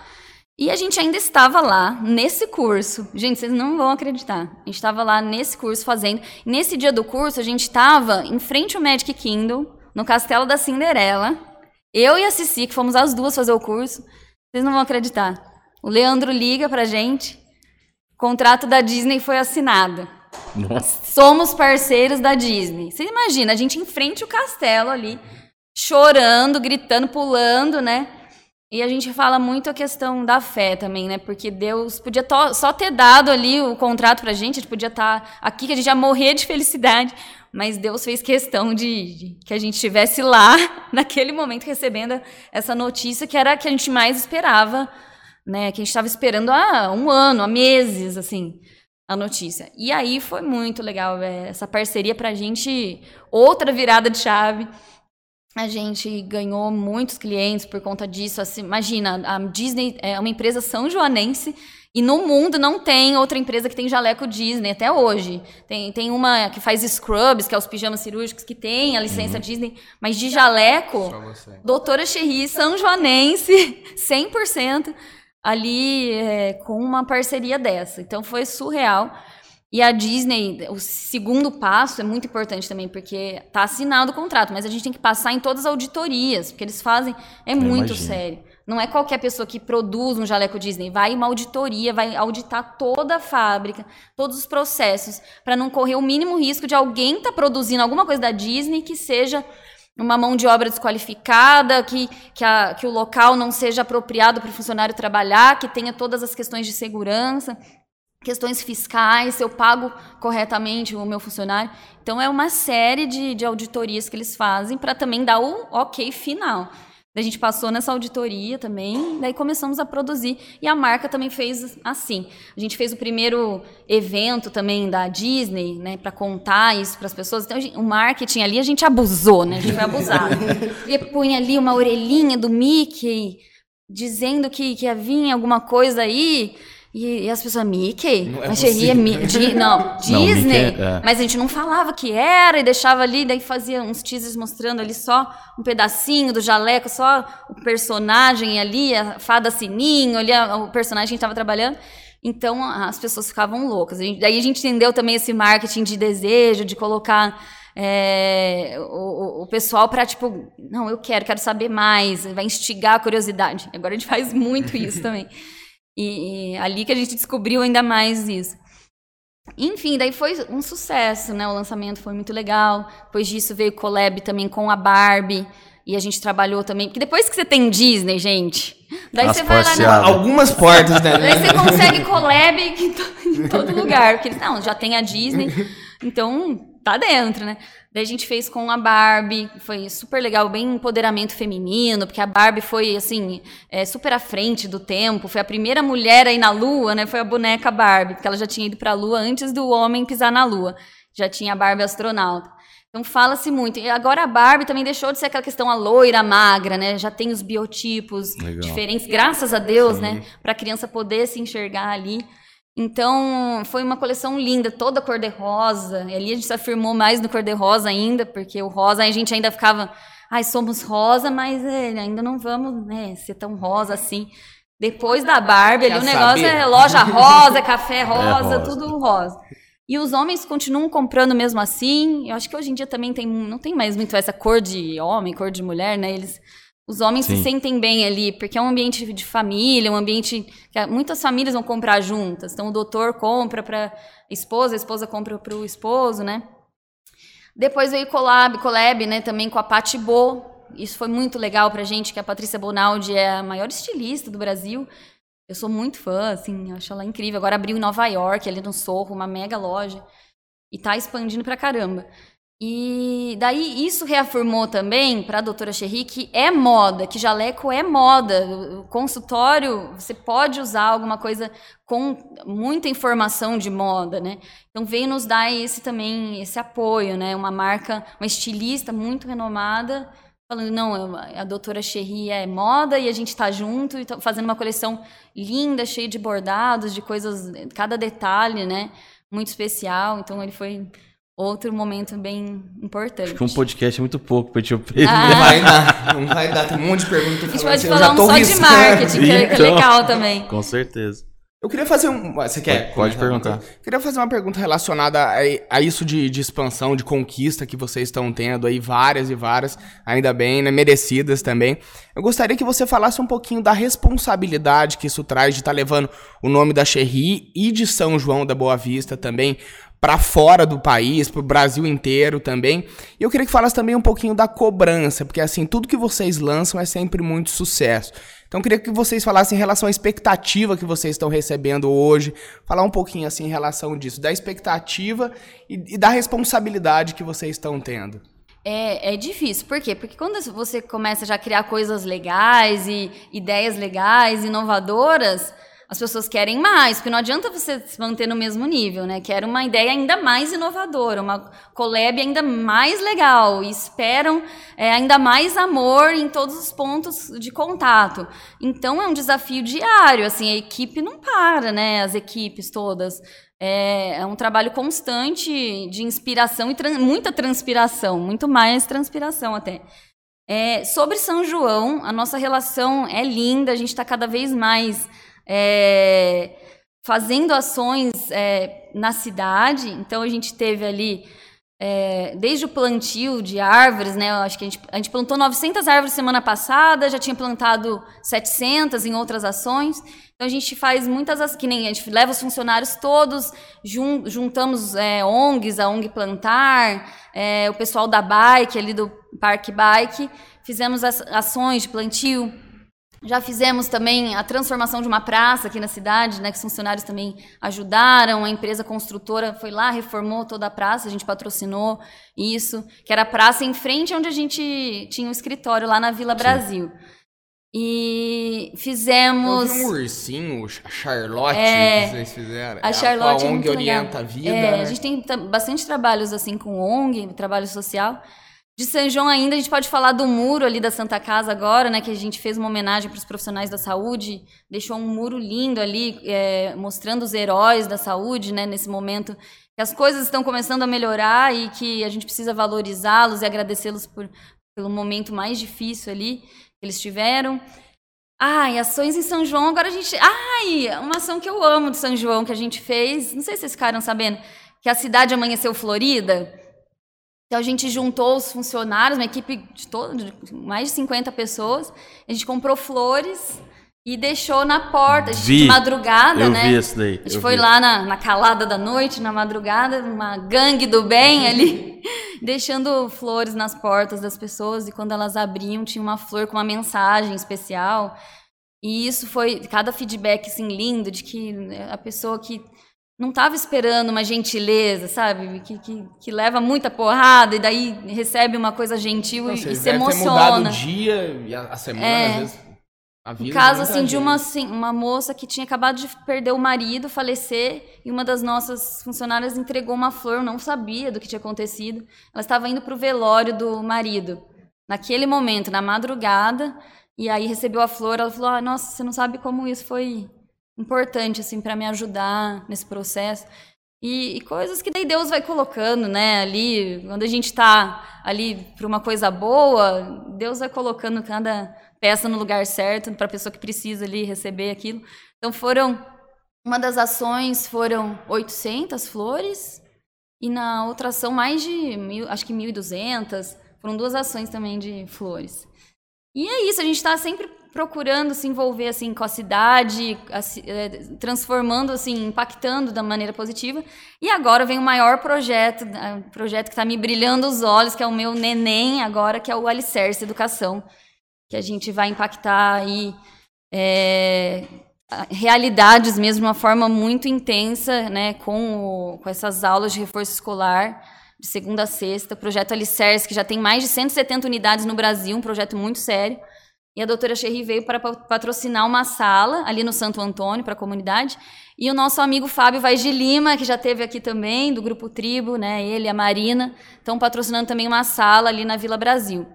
E a gente ainda estava lá, nesse curso. Gente, vocês não vão acreditar. A gente estava lá nesse curso fazendo. Nesse dia do curso, a gente estava em frente ao Magic Kingdom, no Castelo da Cinderela. Eu e a Cici, que fomos as duas fazer o curso. Vocês não vão acreditar. O Leandro liga pra gente contrato da Disney foi assinado. Nossa. Somos parceiros da Disney. Você imagina, a gente em frente ao castelo ali, chorando, gritando, pulando, né? E a gente fala muito a questão da fé também, né? Porque Deus podia só ter dado ali o contrato pra gente, a gente podia estar tá aqui, que a gente ia morrer de felicidade, mas Deus fez questão de, de, que a gente estivesse lá, naquele momento, recebendo essa notícia que era a que a gente mais esperava né? Que a gente estava esperando há um ano, há meses, assim, a notícia. E aí foi muito legal é, essa parceria para a gente, outra virada de chave. A gente ganhou muitos clientes por conta disso. Assim, imagina, a Disney é uma empresa são joanense e no mundo não tem outra empresa que tem jaleco Disney até hoje. Tem, tem uma que faz scrubs, que é os pijamas cirúrgicos, que tem a licença uhum. Disney, mas de jaleco, doutora Cherry, São Joanense, 100% ali é, com uma parceria dessa. Então foi surreal. E a Disney, o segundo passo é muito importante também, porque está assinado o contrato, mas a gente tem que passar em todas as auditorias, porque eles fazem. É Eu muito imagino. sério. Não é qualquer pessoa que produz um jaleco Disney. Vai uma auditoria, vai auditar toda a fábrica, todos os processos, para não correr o mínimo risco de alguém estar tá produzindo alguma coisa da Disney que seja uma mão de obra desqualificada, que, que, a, que o local não seja apropriado para o funcionário trabalhar, que tenha todas as questões de segurança, questões fiscais, se eu pago corretamente o meu funcionário. Então, é uma série de, de auditorias que eles fazem para também dar o ok final. A gente passou nessa auditoria também, daí começamos a produzir. E a marca também fez assim. A gente fez o primeiro evento também da Disney, né, para contar isso para as pessoas. Então, gente, o marketing ali a gente abusou, né? A gente foi abusado. e punha ali uma orelhinha do Mickey dizendo que, que ia vir alguma coisa aí. E, e as pessoas, Mickey? Não é a Cherry é Mickey. Não, Disney. Não, é. Mas a gente não falava que era e deixava ali, daí fazia uns teasers mostrando ali só um pedacinho do jaleco, só o personagem ali, a fada sininho, ali o personagem que estava trabalhando. Então as pessoas ficavam loucas. daí a gente entendeu também esse marketing de desejo, de colocar é, o, o, pessoal para tipo, não, eu quero, quero saber mais, vai instigar a curiosidade. Agora a gente faz muito isso também. E, e ali que a gente descobriu ainda mais isso. Enfim, daí foi um sucesso, né? O lançamento foi muito legal. Depois disso veio o collab também com a Barbie. E a gente trabalhou também. Porque depois que você tem Disney, gente, daí As você vai lá. No... Algumas portas, né? Daí você consegue collab em todo lugar. Porque, não, já tem a Disney. Então, tá dentro, né? Daí a gente fez com a Barbie, foi super legal, bem empoderamento feminino, porque a Barbie foi, assim, é, super à frente do tempo, foi a primeira mulher aí na Lua, né? Foi a boneca Barbie, porque ela já tinha ido para a Lua antes do homem pisar na Lua. Já tinha a Barbie astronauta. Então fala-se muito. E agora a Barbie também deixou de ser aquela questão a loira, magra, né? Já tem os biotipos legal. diferentes, graças a Deus? Sim. né? Para a criança poder se enxergar ali. Então, foi uma coleção linda, toda cor-de-rosa. E ali a gente se afirmou mais no cor-de-rosa ainda, porque o rosa a gente ainda ficava, ai, somos rosa, mas é, ainda não vamos né, ser tão rosa assim. Depois da Barbie, ali, o negócio é loja rosa, café rosa, é rosa, tudo rosa. E os homens continuam comprando mesmo assim. Eu acho que hoje em dia também tem, não tem mais muito essa cor de homem, cor de mulher, né? Eles os homens Sim. se sentem bem ali, porque é um ambiente de família, um ambiente que muitas famílias vão comprar juntas. Então, o doutor compra para esposa, a esposa compra para o esposo, né? Depois veio collab, collab, né, também com a Patti Bo. Isso foi muito legal para a gente, que a Patrícia Bonaldi é a maior estilista do Brasil. Eu sou muito fã, assim, acho ela incrível. Agora abriu em Nova York, ali no Sorro, uma mega loja. E tá expandindo pra caramba. E daí isso reafirmou também para a doutora Cherry que é moda, que jaleco é moda. O consultório, você pode usar alguma coisa com muita informação de moda, né? Então veio nos dar esse também, esse apoio, né? Uma marca, uma estilista muito renomada, falando, não, a doutora Cherry é moda e a gente está junto, e tá fazendo uma coleção linda, cheia de bordados, de coisas, cada detalhe, né? Muito especial. Então ele foi outro momento bem importante. Acho que um podcast é muito pouco pra te ouvir. Ah. Não vai dar, não vai dar. Tem um monte de perguntas. A gente pode assim, falar um só riscando. de marketing, que, é, então, é legal também. Com certeza. Eu queria fazer um. Você quer? Pode, pode perguntar. Eu queria fazer uma pergunta relacionada a, a isso de, de, expansão, de conquista que vocês estão tendo aí, várias e várias, ainda bem, né? Merecidas também. Eu gostaria que você falasse um pouquinho da responsabilidade que isso traz de estar tá levando o nome da Cherry e de São João da Boa Vista também para fora do país, para o Brasil inteiro também. E eu queria que falasse também um pouquinho da cobrança, porque assim, tudo que vocês lançam é sempre muito sucesso. Então eu queria que vocês falassem em relação à expectativa que vocês estão recebendo hoje, falar um pouquinho assim em relação disso, da expectativa e, e da responsabilidade que vocês estão tendo. É, é, difícil. Por quê? Porque quando você começa já a criar coisas legais e ideias legais, inovadoras, as pessoas querem mais, porque não adianta você se manter no mesmo nível, né? Quer uma ideia ainda mais inovadora, uma collab ainda mais legal, e esperam é, ainda mais amor em todos os pontos de contato. Então é um desafio diário, assim, a equipe não para, né? As equipes todas. É, é um trabalho constante de inspiração e muita transpiração, muito mais transpiração até. É, sobre São João, a nossa relação é linda, a gente está cada vez mais é, fazendo ações é, na cidade. Então a gente teve ali é, desde o plantio de árvores, né? Acho que a gente, a gente plantou 900 árvores semana passada, já tinha plantado 700 em outras ações. Então a gente faz muitas que nem a gente leva os funcionários todos, jun, juntamos é, ONGs, a ONG Plantar, é, o pessoal da bike ali do Parque Bike, fizemos as ações de plantio já fizemos também a transformação de uma praça aqui na cidade, né, que os funcionários também ajudaram. A empresa construtora foi lá, reformou toda a praça, a gente patrocinou isso, que era a praça em frente onde a gente tinha um escritório, lá na Vila Sim. Brasil. E fizemos. Eu vi um ursinho, a Charlotte, é, vocês fizeram. A Charlotte. A ONG Orienta a Vida. É, né? A gente tem bastante trabalhos assim com ONG, trabalho social. De São João ainda, a gente pode falar do muro ali da Santa Casa agora, né? Que a gente fez uma homenagem para os profissionais da saúde, deixou um muro lindo ali, é, mostrando os heróis da saúde, né? Nesse momento que as coisas estão começando a melhorar e que a gente precisa valorizá-los e agradecê-los por, pelo momento mais difícil ali que eles tiveram. Ai, ações em São João, agora a gente. Ai, uma ação que eu amo de São João que a gente fez, não sei se vocês ficaram sabendo, que a cidade amanheceu florida. Então a gente juntou os funcionários, uma equipe de, todo, mais de 50 pessoas. A gente comprou flores e deixou na porta, vi. de madrugada, eu né? Vi esse daí. A gente foi vi. lá na, na, calada da noite, na madrugada, uma gangue do bem ali, deixando flores nas portas das pessoas. E quando elas abriam, tinha uma flor com uma mensagem especial. E isso foi cada feedback assim lindo de que a pessoa que não estava esperando uma gentileza, sabe? Que, que, que, leva muita porrada e daí recebe uma coisa gentil não, e, e se emociona. mudado o dia e a, a semana, é, às vezes. A vida um caso assim de uma, assim, uma moça que tinha acabado de perder o marido, falecer, e uma das nossas funcionárias entregou uma flor, não sabia do que tinha acontecido. Ela estava indo para o velório do marido. Naquele momento, na madrugada, e aí recebeu a flor, ela falou: ah, "Nossa, você não sabe como isso foi importante assim para me ajudar nesse processo. E, e, coisas que daí Deus vai colocando, né? Ali, quando a gente está ali para uma coisa boa, Deus vai colocando cada peça no lugar certo para a pessoa que precisa ali receber aquilo. Então foram uma das ações foram 800 flores e na outra ação mais de mil, acho que 1.200. Foram duas ações também de flores. E é isso, a gente está sempre procurando se envolver assim com a cidade, transformando assim, impactando da maneira positiva. E agora vem o maior projeto, o projeto que está me brilhando os olhos, que é o meu neném agora, que é o Alicerce Educação, que a gente vai impactar aí é, realidades mesmo de uma forma muito intensa, né, com, o, com essas aulas de reforço escolar de segunda a sexta, projeto Alicerce, que já tem mais de 170 unidades no Brasil, um projeto muito sério. E a doutora Cherry veio para patrocinar uma sala ali no Santo Antônio para a comunidade. E o nosso amigo Fábio Vaz de Lima, que já esteve aqui também, do Grupo Tribo, né? Ele e a Marina, estão patrocinando também uma sala ali na Vila Brasil.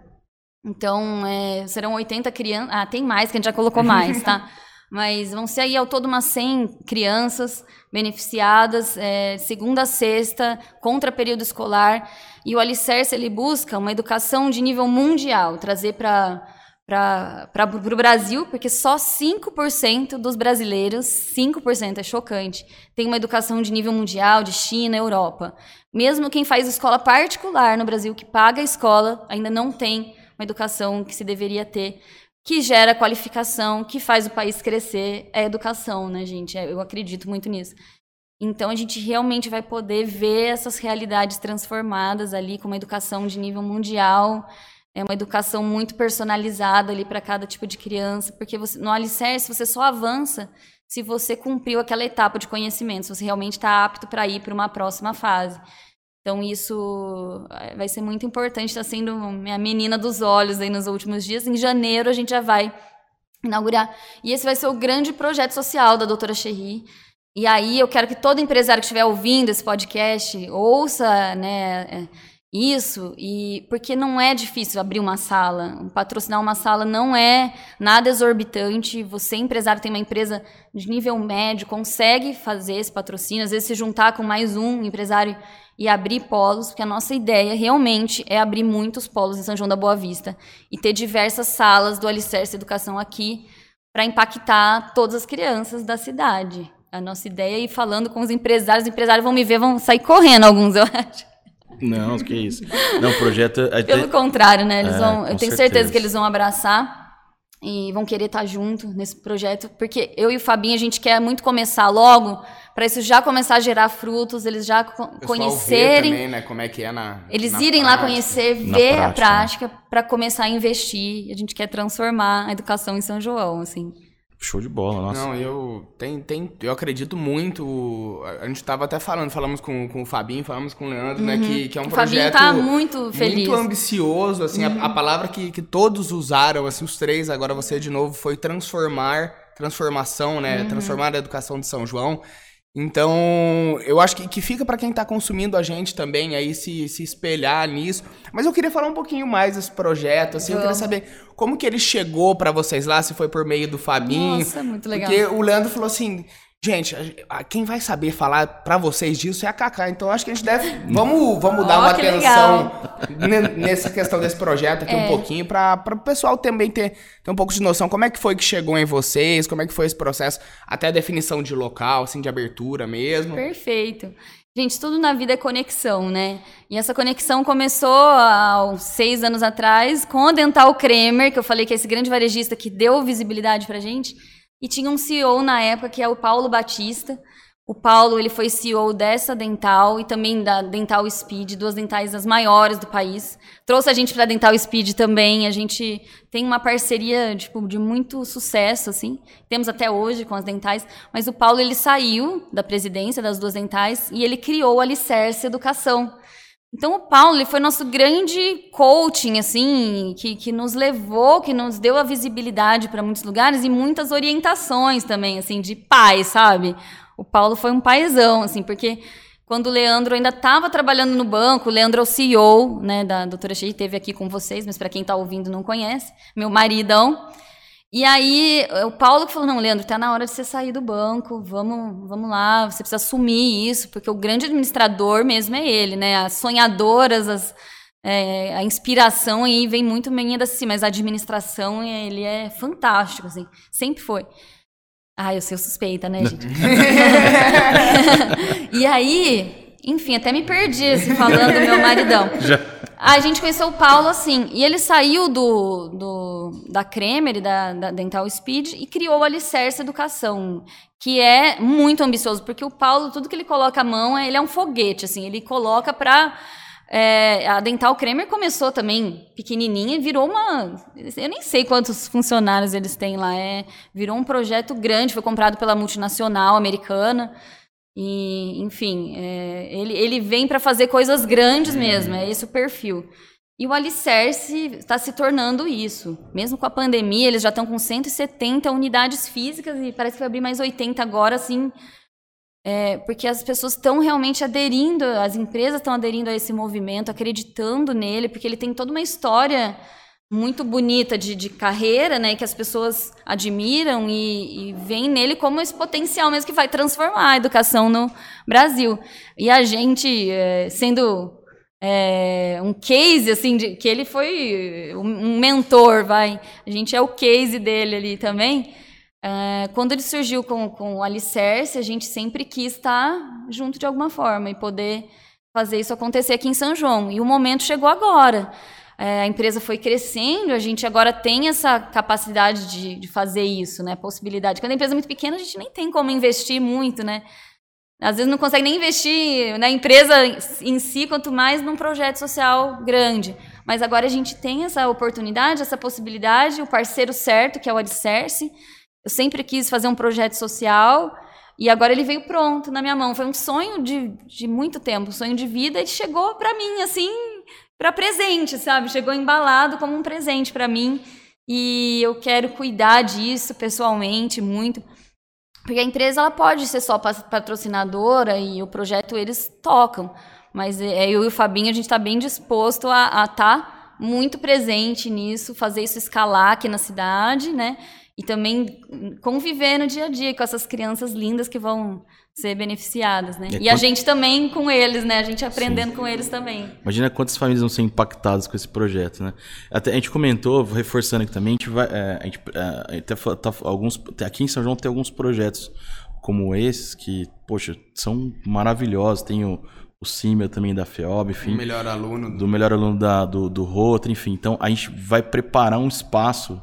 Então, é, serão 80 crianças. Ah, tem mais, que a gente já colocou mais, tá? Mas vão ser aí ao todo umas 100 crianças beneficiadas, é, segunda a sexta, contra período escolar. E o Alicerce, ele busca uma educação de nível mundial, trazer para para o Brasil, porque só 5% dos brasileiros, 5% é chocante, tem uma educação de nível mundial, de China, Europa. Mesmo quem faz escola particular no Brasil, que paga a escola, ainda não tem uma educação que se deveria ter, que gera qualificação, que faz o país crescer, é educação, né, gente? Eu acredito muito nisso. Então a gente realmente vai poder ver essas realidades transformadas ali com uma educação de nível mundial, é uma educação muito personalizada ali para cada tipo de criança, porque você, no alicerce você só avança se você cumpriu aquela etapa de conhecimento, se você realmente está apto para ir para uma próxima fase. Então isso eh, vai ser muito importante, está sendo minha menina dos olhos aí nos últimos dias. Em janeiro a gente já vai inaugurar. E esse vai ser o grande projeto social da doutora Cherry. E aí eu quero que todo empresário que estiver ouvindo esse podcast ouça, né, eh, isso, e porque não é difícil abrir uma sala, patrocinar uma sala não é nada exorbitante. Você, empresário, tem uma empresa de nível médio, consegue fazer esse patrocínio, às vezes se juntar com mais um empresário e abrir polos, porque a nossa ideia realmente é abrir muitos polos em São João da Boa Vista e ter diversas salas do Alicerce Educação aqui para impactar todas as crianças da cidade. A nossa ideia é ir falando com os empresários, os empresários vão me ver, vão sair correndo alguns, eu acho. Não, que isso. Não, o projeto. É Pelo contrário, né? Eles é, vão, eu tenho certeza. certeza que eles vão abraçar e vão querer estar junto nesse projeto, porque eu e o Fabinho a gente quer muito começar logo para isso já começar a gerar frutos, eles já conhecerem, também, né, como é que é na eles na irem prática. lá conhecer, ver prática, a prática para começar a investir. A gente quer transformar a educação em São João, assim. Show de bola, nossa. Não, eu tem, tem, eu acredito muito. A gente estava até falando, falamos com, com o Fabinho, falamos com o Leandro, né, uhum. né? Que, que é um o projeto. Fabinho tá muito feliz. Muito ambicioso, assim, uhum. a, a, palavra que, que todos usaram, assim, os três, agora você de novo, foi transformar, transformação, né? Uhum. Transformar a educação de São João. Então, eu acho que, que fica para quem está consumindo a gente também aí se, se espelhar nisso. Mas eu queria falar um pouquinho mais desse projeto, assim, eu queria saber como que ele chegou para vocês lá, se foi por meio do Fabinho. Nossa, muito legal. Porque o Leandro falou assim, Gente, quem vai saber falar para vocês disso é a Kaká. Então acho que a gente deve. Vamos, vamos dar oh, uma atenção nessa questão desse projeto aqui é. um pouquinho, para o pessoal também ter, ter um pouco de noção. Como é que foi que chegou em vocês? Como é que foi esse processo? Até a definição de local, assim, de abertura mesmo. Perfeito. Gente, tudo na vida é conexão, né? E essa conexão começou há uns seis anos atrás com o Dental Kremer, que eu falei que é esse grande varejista que deu visibilidade pra gente. E tinha um CEO na época que é o Paulo Batista. O Paulo ele foi CEO dessa Dental e também da Dental Speed, duas dentais as maiores do país. Trouxe a gente para a Dental Speed também. A gente tem uma parceria tipo, de muito sucesso, assim. Temos até hoje com as dentais. Mas o Paulo ele saiu da presidência das duas dentais e ele criou a Alicerce Educação então o Paulo ele foi nosso grande coaching, assim, que, que nos levou, que nos deu a visibilidade para muitos lugares e muitas orientações também, assim, de pai, sabe? O Paulo foi um paizão, assim, porque quando o Leandro ainda estava trabalhando no banco, o Leandro é o CEO, né, da doutora Cheia, esteve aqui com vocês, mas para quem está ouvindo não conhece, meu maridão. E aí, o Paulo que falou: não, Leandro, tá na hora de você sair do banco, vamos, vamos lá, você precisa assumir isso, porque o grande administrador mesmo é ele, né? As sonhadoras, as, é, a inspiração aí vem muito bem assim, mas a administração, ele é fantástico, assim, sempre foi. Ah, eu sou suspeita, né, gente? e aí, enfim, até me perdi, assim, falando do meu maridão. Já. A gente conheceu o Paulo assim, e ele saiu do, do da Kremer, da, da Dental Speed, e criou o Alicerce Educação, que é muito ambicioso, porque o Paulo, tudo que ele coloca a mão, ele é um foguete, assim, ele coloca para é, a Dental Kremer começou também pequenininha e virou uma. Eu nem sei quantos funcionários eles têm lá. É, virou um projeto grande, foi comprado pela multinacional americana. E, enfim, é, ele, ele vem para fazer coisas grandes mesmo, é esse o perfil. E o Alicerce está se tornando isso. Mesmo com a pandemia, eles já estão com 170 unidades físicas e parece que vai abrir mais 80 agora, assim, é, porque as pessoas estão realmente aderindo, as empresas estão aderindo a esse movimento, acreditando nele, porque ele tem toda uma história muito bonita de, de carreira, né, que as pessoas admiram e, e veem nele como esse potencial mesmo que vai transformar a educação no Brasil. E a gente, é, sendo é, um case, assim, de, que ele foi um mentor, vai, a gente é o case dele ali também. É, quando ele surgiu com, com o Alicerce, a gente sempre quis estar junto de alguma forma e poder fazer isso acontecer aqui em São João. E o momento chegou agora é, a empresa foi crescendo, a gente agora tem essa capacidade de, de fazer isso, né? Possibilidade. Quando a empresa é muito pequena, a gente nem tem como investir muito, né? Às vezes não consegue nem investir na empresa em si, quanto mais num projeto social grande. Mas agora a gente tem essa oportunidade, essa possibilidade, o parceiro certo, que é o Alicerce. Eu sempre quis fazer um projeto social e agora ele veio pronto na minha mão. Foi um sonho de, de muito tempo, um sonho de vida e chegou para mim assim para presente, sabe? Chegou embalado como um presente para mim e eu quero cuidar disso pessoalmente muito. Porque a empresa ela pode ser só patrocinadora e o projeto eles tocam, mas é, eu e o Fabinho a gente está bem disposto a estar tá muito presente nisso, fazer isso escalar aqui na cidade, né? E também conviver no dia a dia com essas crianças lindas que vão ser beneficiadas, né? E, e a gente também com eles, né? A gente aprendendo Sim. com eles também. Imagina quantas famílias vão ser impactadas com esse projeto, né? Até, a gente comentou, reforçando aqui também, a gente vai, é, a gente, é, até, tá, alguns, aqui em São João tem alguns projetos como esses que, poxa, são maravilhosos. Tem o, o Simel também da FEOB, enfim. O melhor aluno. Do melhor aluno da, do, do Rotary, enfim. Então, a gente vai preparar um espaço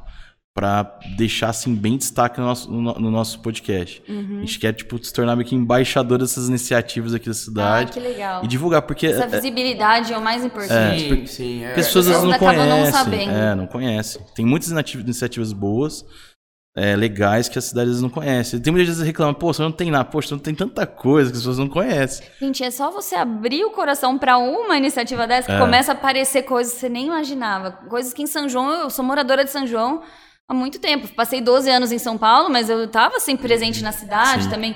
para deixar assim bem destaque no nosso, no, no nosso podcast. Uhum. A gente quer tipo se tornar meio que embaixador dessas iniciativas aqui da cidade. Ah, que legal. E divulgar porque essa é, visibilidade é, é o mais importante. É, porque, sim, é. Porque as pessoas às vezes não conhecem. Não é, não conhecem. Tem muitas iniciativas boas. É, legais que as cidades não conhecem. Tem muitas vezes que reclamam, pô, você não tem nada, poxa, não tem tanta coisa que as pessoas não conhecem. Gente, é só você abrir o coração para uma iniciativa dessa que é. começa a aparecer coisas que você nem imaginava. Coisas que em São João, eu sou moradora de São João, há muito tempo. Passei 12 anos em São Paulo, mas eu estava sempre presente na cidade Sim. também.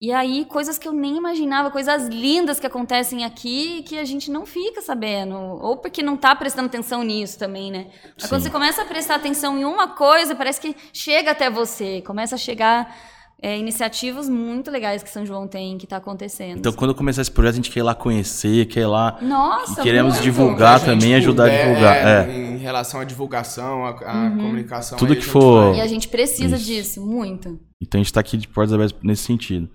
E aí, coisas que eu nem imaginava, coisas lindas que acontecem aqui que a gente não fica sabendo. Ou porque não está prestando atenção nisso também, né? Mas quando você começa a prestar atenção em uma coisa, parece que chega até você. Começa a chegar é, iniciativas muito legais que São João tem, que está acontecendo. Então, quando começar esse projeto, a gente quer ir lá conhecer, quer ir lá. Nossa, e queremos muito. divulgar também, ajudar a divulgar. É, Em relação à divulgação, à, à uhum. comunicação. Tudo que for. E a gente precisa Isso. disso, muito. Então a gente está aqui de portas abertas nesse sentido.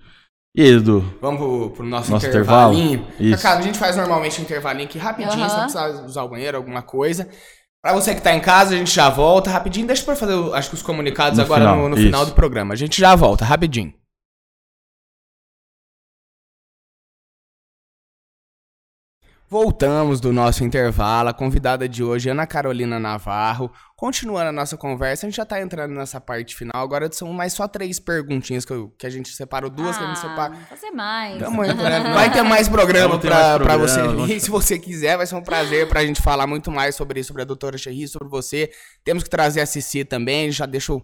E aí, Edu? Vamos pro, pro nosso, nosso intervalinho. intervalo? Isso. a gente faz normalmente um intervalinho aqui rapidinho, uhum. se precisar usar o banheiro, alguma coisa. Pra você que tá em casa, a gente já volta rapidinho. Deixa eu fazer, acho que os comunicados no agora final. no, no final do programa. A gente já volta, rapidinho. Voltamos do nosso intervalo. A convidada de hoje, Ana Carolina Navarro. Continuando a nossa conversa, a gente já tá entrando nessa parte final. Agora são mais só três perguntinhas que, eu, que a gente separou, duas ah, que a gente ah, separou. Fazer mais. Tamo Vai ter mais programa pra, pra você vir. Se você quiser, vai ser um prazer pra gente falar muito mais sobre isso, sobre a doutora Cherry, sobre você. Temos que trazer a Cici também. Já deixo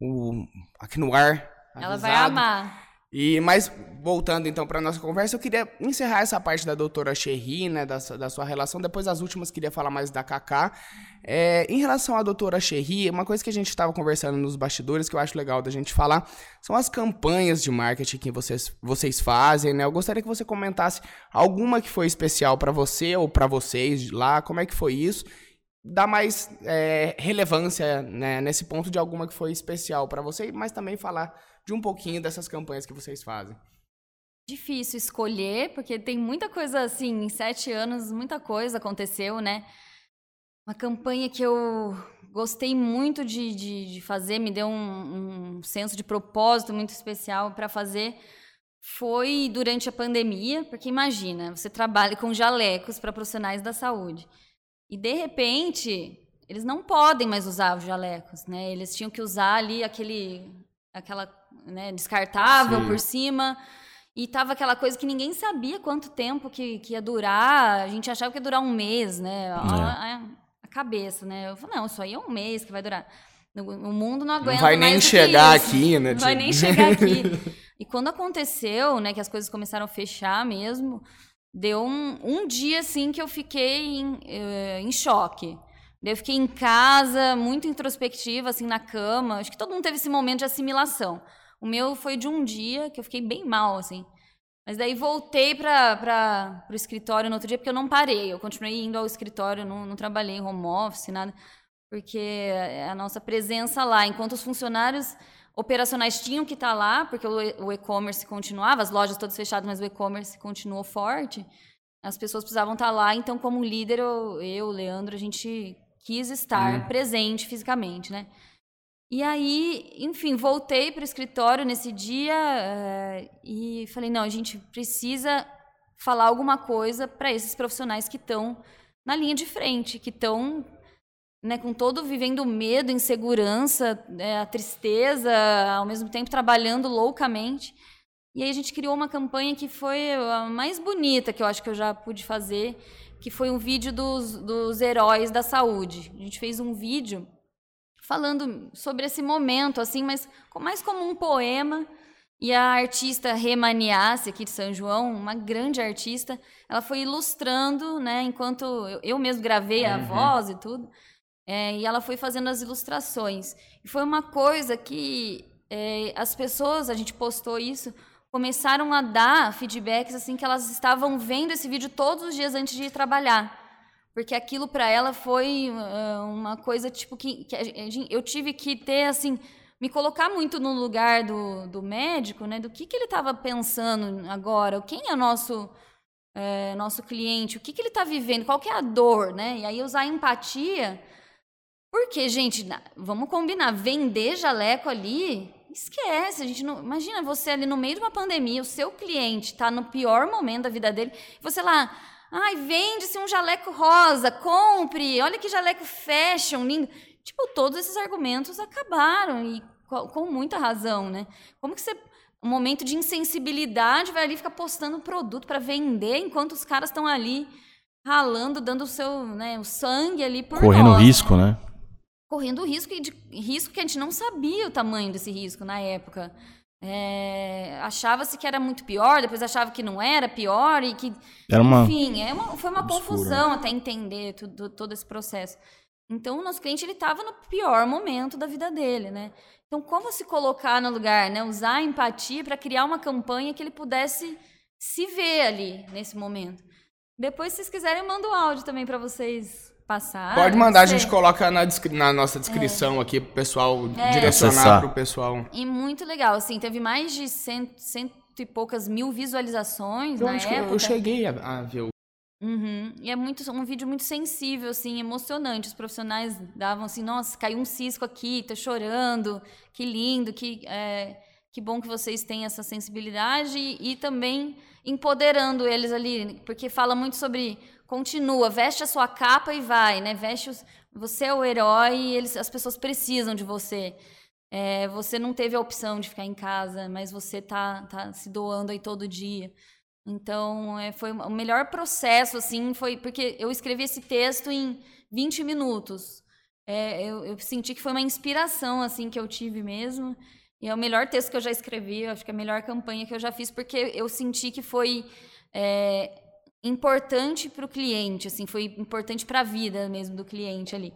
o, aqui no ar. Avisado. Ela vai amar. E, mas, voltando então para nossa conversa, eu queria encerrar essa parte da doutora Cherry, né, da, da sua relação. Depois, as últimas, queria falar mais da Kaká. É, em relação à doutora Cherry, uma coisa que a gente estava conversando nos bastidores, que eu acho legal da gente falar, são as campanhas de marketing que vocês, vocês fazem, né? Eu gostaria que você comentasse alguma que foi especial para você ou para vocês lá, como é que foi isso? Dá mais é, relevância né, nesse ponto de alguma que foi especial para você, mas também falar de um pouquinho dessas campanhas que vocês fazem. Difícil escolher, porque tem muita coisa assim, em sete anos, muita coisa aconteceu, né? Uma campanha que eu gostei muito de, de, de fazer, me deu um, um senso de propósito muito especial para fazer, foi durante a pandemia, porque imagina, você trabalha com jalecos para profissionais da saúde. E de repente, eles não podem mais usar os jalecos, né? Eles tinham que usar ali aquele aquela né, descartável Sim. por cima. E tava aquela coisa que ninguém sabia quanto tempo que, que ia durar. A gente achava que ia durar um mês, né? É. A, a, cabeça, né? Eu falei, não, isso aí é um mês que vai durar. O mundo não aguenta não vai nem chegar aqui, né? Não vai nem chegar aqui. E quando aconteceu, né, que as coisas começaram a fechar mesmo, deu um, um dia, assim, que eu fiquei em, uh, em choque. Eu fiquei em casa, muito introspectiva, assim, na cama. Acho que todo mundo teve esse momento de assimilação. O meu foi de um dia que eu fiquei bem mal, assim. Mas daí voltei para o escritório no outro dia, porque eu não parei. Eu continuei indo ao escritório, não, não trabalhei em home office, nada. Porque a nossa presença lá, enquanto os funcionários operacionais tinham que estar lá, porque o e-commerce continuava, as lojas todas fechadas, mas o e-commerce continuou forte. As pessoas precisavam estar lá, então, como líder, eu, eu Leandro, a gente quis estar hum. presente fisicamente, né? E aí, enfim, voltei para o escritório nesse dia uh, e falei: não, a gente precisa falar alguma coisa para esses profissionais que estão na linha de frente, que estão né, com todo vivendo medo, insegurança, é, a tristeza, ao mesmo tempo trabalhando loucamente. E aí a gente criou uma campanha que foi a mais bonita que eu acho que eu já pude fazer, que foi um vídeo dos, dos heróis da saúde. A gente fez um vídeo falando sobre esse momento, assim, mas mais como um poema. E a artista Remaniasse, aqui de São João, uma grande artista, ela foi ilustrando, né, enquanto eu, eu mesmo gravei a uhum. voz e tudo, é, e ela foi fazendo as ilustrações. E foi uma coisa que é, as pessoas, a gente postou isso, começaram a dar feedbacks assim que elas estavam vendo esse vídeo todos os dias antes de ir trabalhar porque aquilo para ela foi uh, uma coisa tipo que, que eu tive que ter assim me colocar muito no lugar do, do médico, né? Do que, que ele estava pensando agora, quem é nosso é, nosso cliente, o que, que ele está vivendo, qual que é a dor, né? E aí usar empatia, porque gente, vamos combinar, vender jaleco ali, esquece, a gente não, imagina você ali no meio de uma pandemia, o seu cliente está no pior momento da vida dele, você lá Ai, vende-se um jaleco rosa, compre, olha que jaleco fashion, lindo. Tipo, todos esses argumentos acabaram e com muita razão, né? Como que você um momento de insensibilidade vai ali ficar postando produto para vender enquanto os caras estão ali ralando, dando o seu, né, o sangue ali por correndo nós, risco, né? né? Correndo risco e de risco que a gente não sabia o tamanho desse risco na época. É, achava-se que era muito pior, depois achava que não era pior e que, era uma, enfim, é uma, foi uma confusão até entender tudo, todo esse processo. Então, o nosso cliente ele estava no pior momento da vida dele, né? Então, como se colocar no lugar, né? Usar a empatia para criar uma campanha que ele pudesse se ver ali nesse momento. Depois, se vocês quiserem, eu mando o áudio também para vocês passar. Pode mandar, a gente coloca na, na nossa descrição é. aqui pro pessoal é. direcionar pro pessoal. E muito legal, assim, teve mais de cento, cento e poucas mil visualizações eu na época. Eu cheguei a, a ver o Uhum. E é muito um vídeo muito sensível, assim, emocionante. Os profissionais davam assim, nossa, caiu um cisco aqui, tô chorando, que lindo, que, é, que bom que vocês têm essa sensibilidade e, e também empoderando eles ali, porque fala muito sobre continua, veste a sua capa e vai, né? Veste os, você é o herói e eles, as pessoas precisam de você. É, você não teve a opção de ficar em casa, mas você tá, tá se doando aí todo dia. Então, é, foi o melhor processo, assim, foi porque eu escrevi esse texto em 20 minutos. É, eu, eu, senti que foi uma inspiração, assim, que eu tive mesmo. E é o melhor texto que eu já escrevi, acho que é a melhor campanha que eu já fiz, porque eu senti que foi é, importante para o cliente, assim, foi importante para a vida mesmo do cliente ali.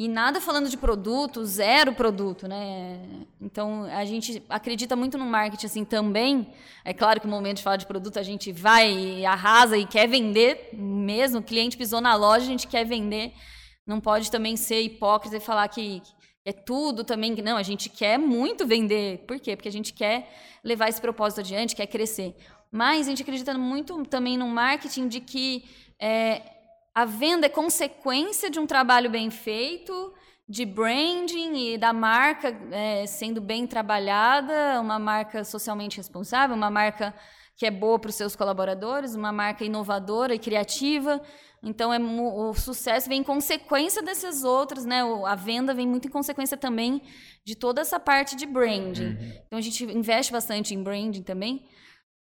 E nada falando de produto, zero produto, né? Então, a gente acredita muito no marketing assim também. É claro que no momento de falar de produto, a gente vai e arrasa e quer vender mesmo. O cliente pisou na loja, a gente quer vender. Não pode também ser hipócrita e falar que é tudo também. Não, a gente quer muito vender. Por quê? Porque a gente quer levar esse propósito adiante, quer crescer. Mas a gente acredita muito também no marketing de que é, a venda é consequência de um trabalho bem feito, de branding e da marca é, sendo bem trabalhada, uma marca socialmente responsável, uma marca que é boa para os seus colaboradores, uma marca inovadora e criativa. Então, é, o sucesso vem em consequência desses outros, né? A venda vem muito em consequência também de toda essa parte de branding. Uhum. Então, a gente investe bastante em branding também.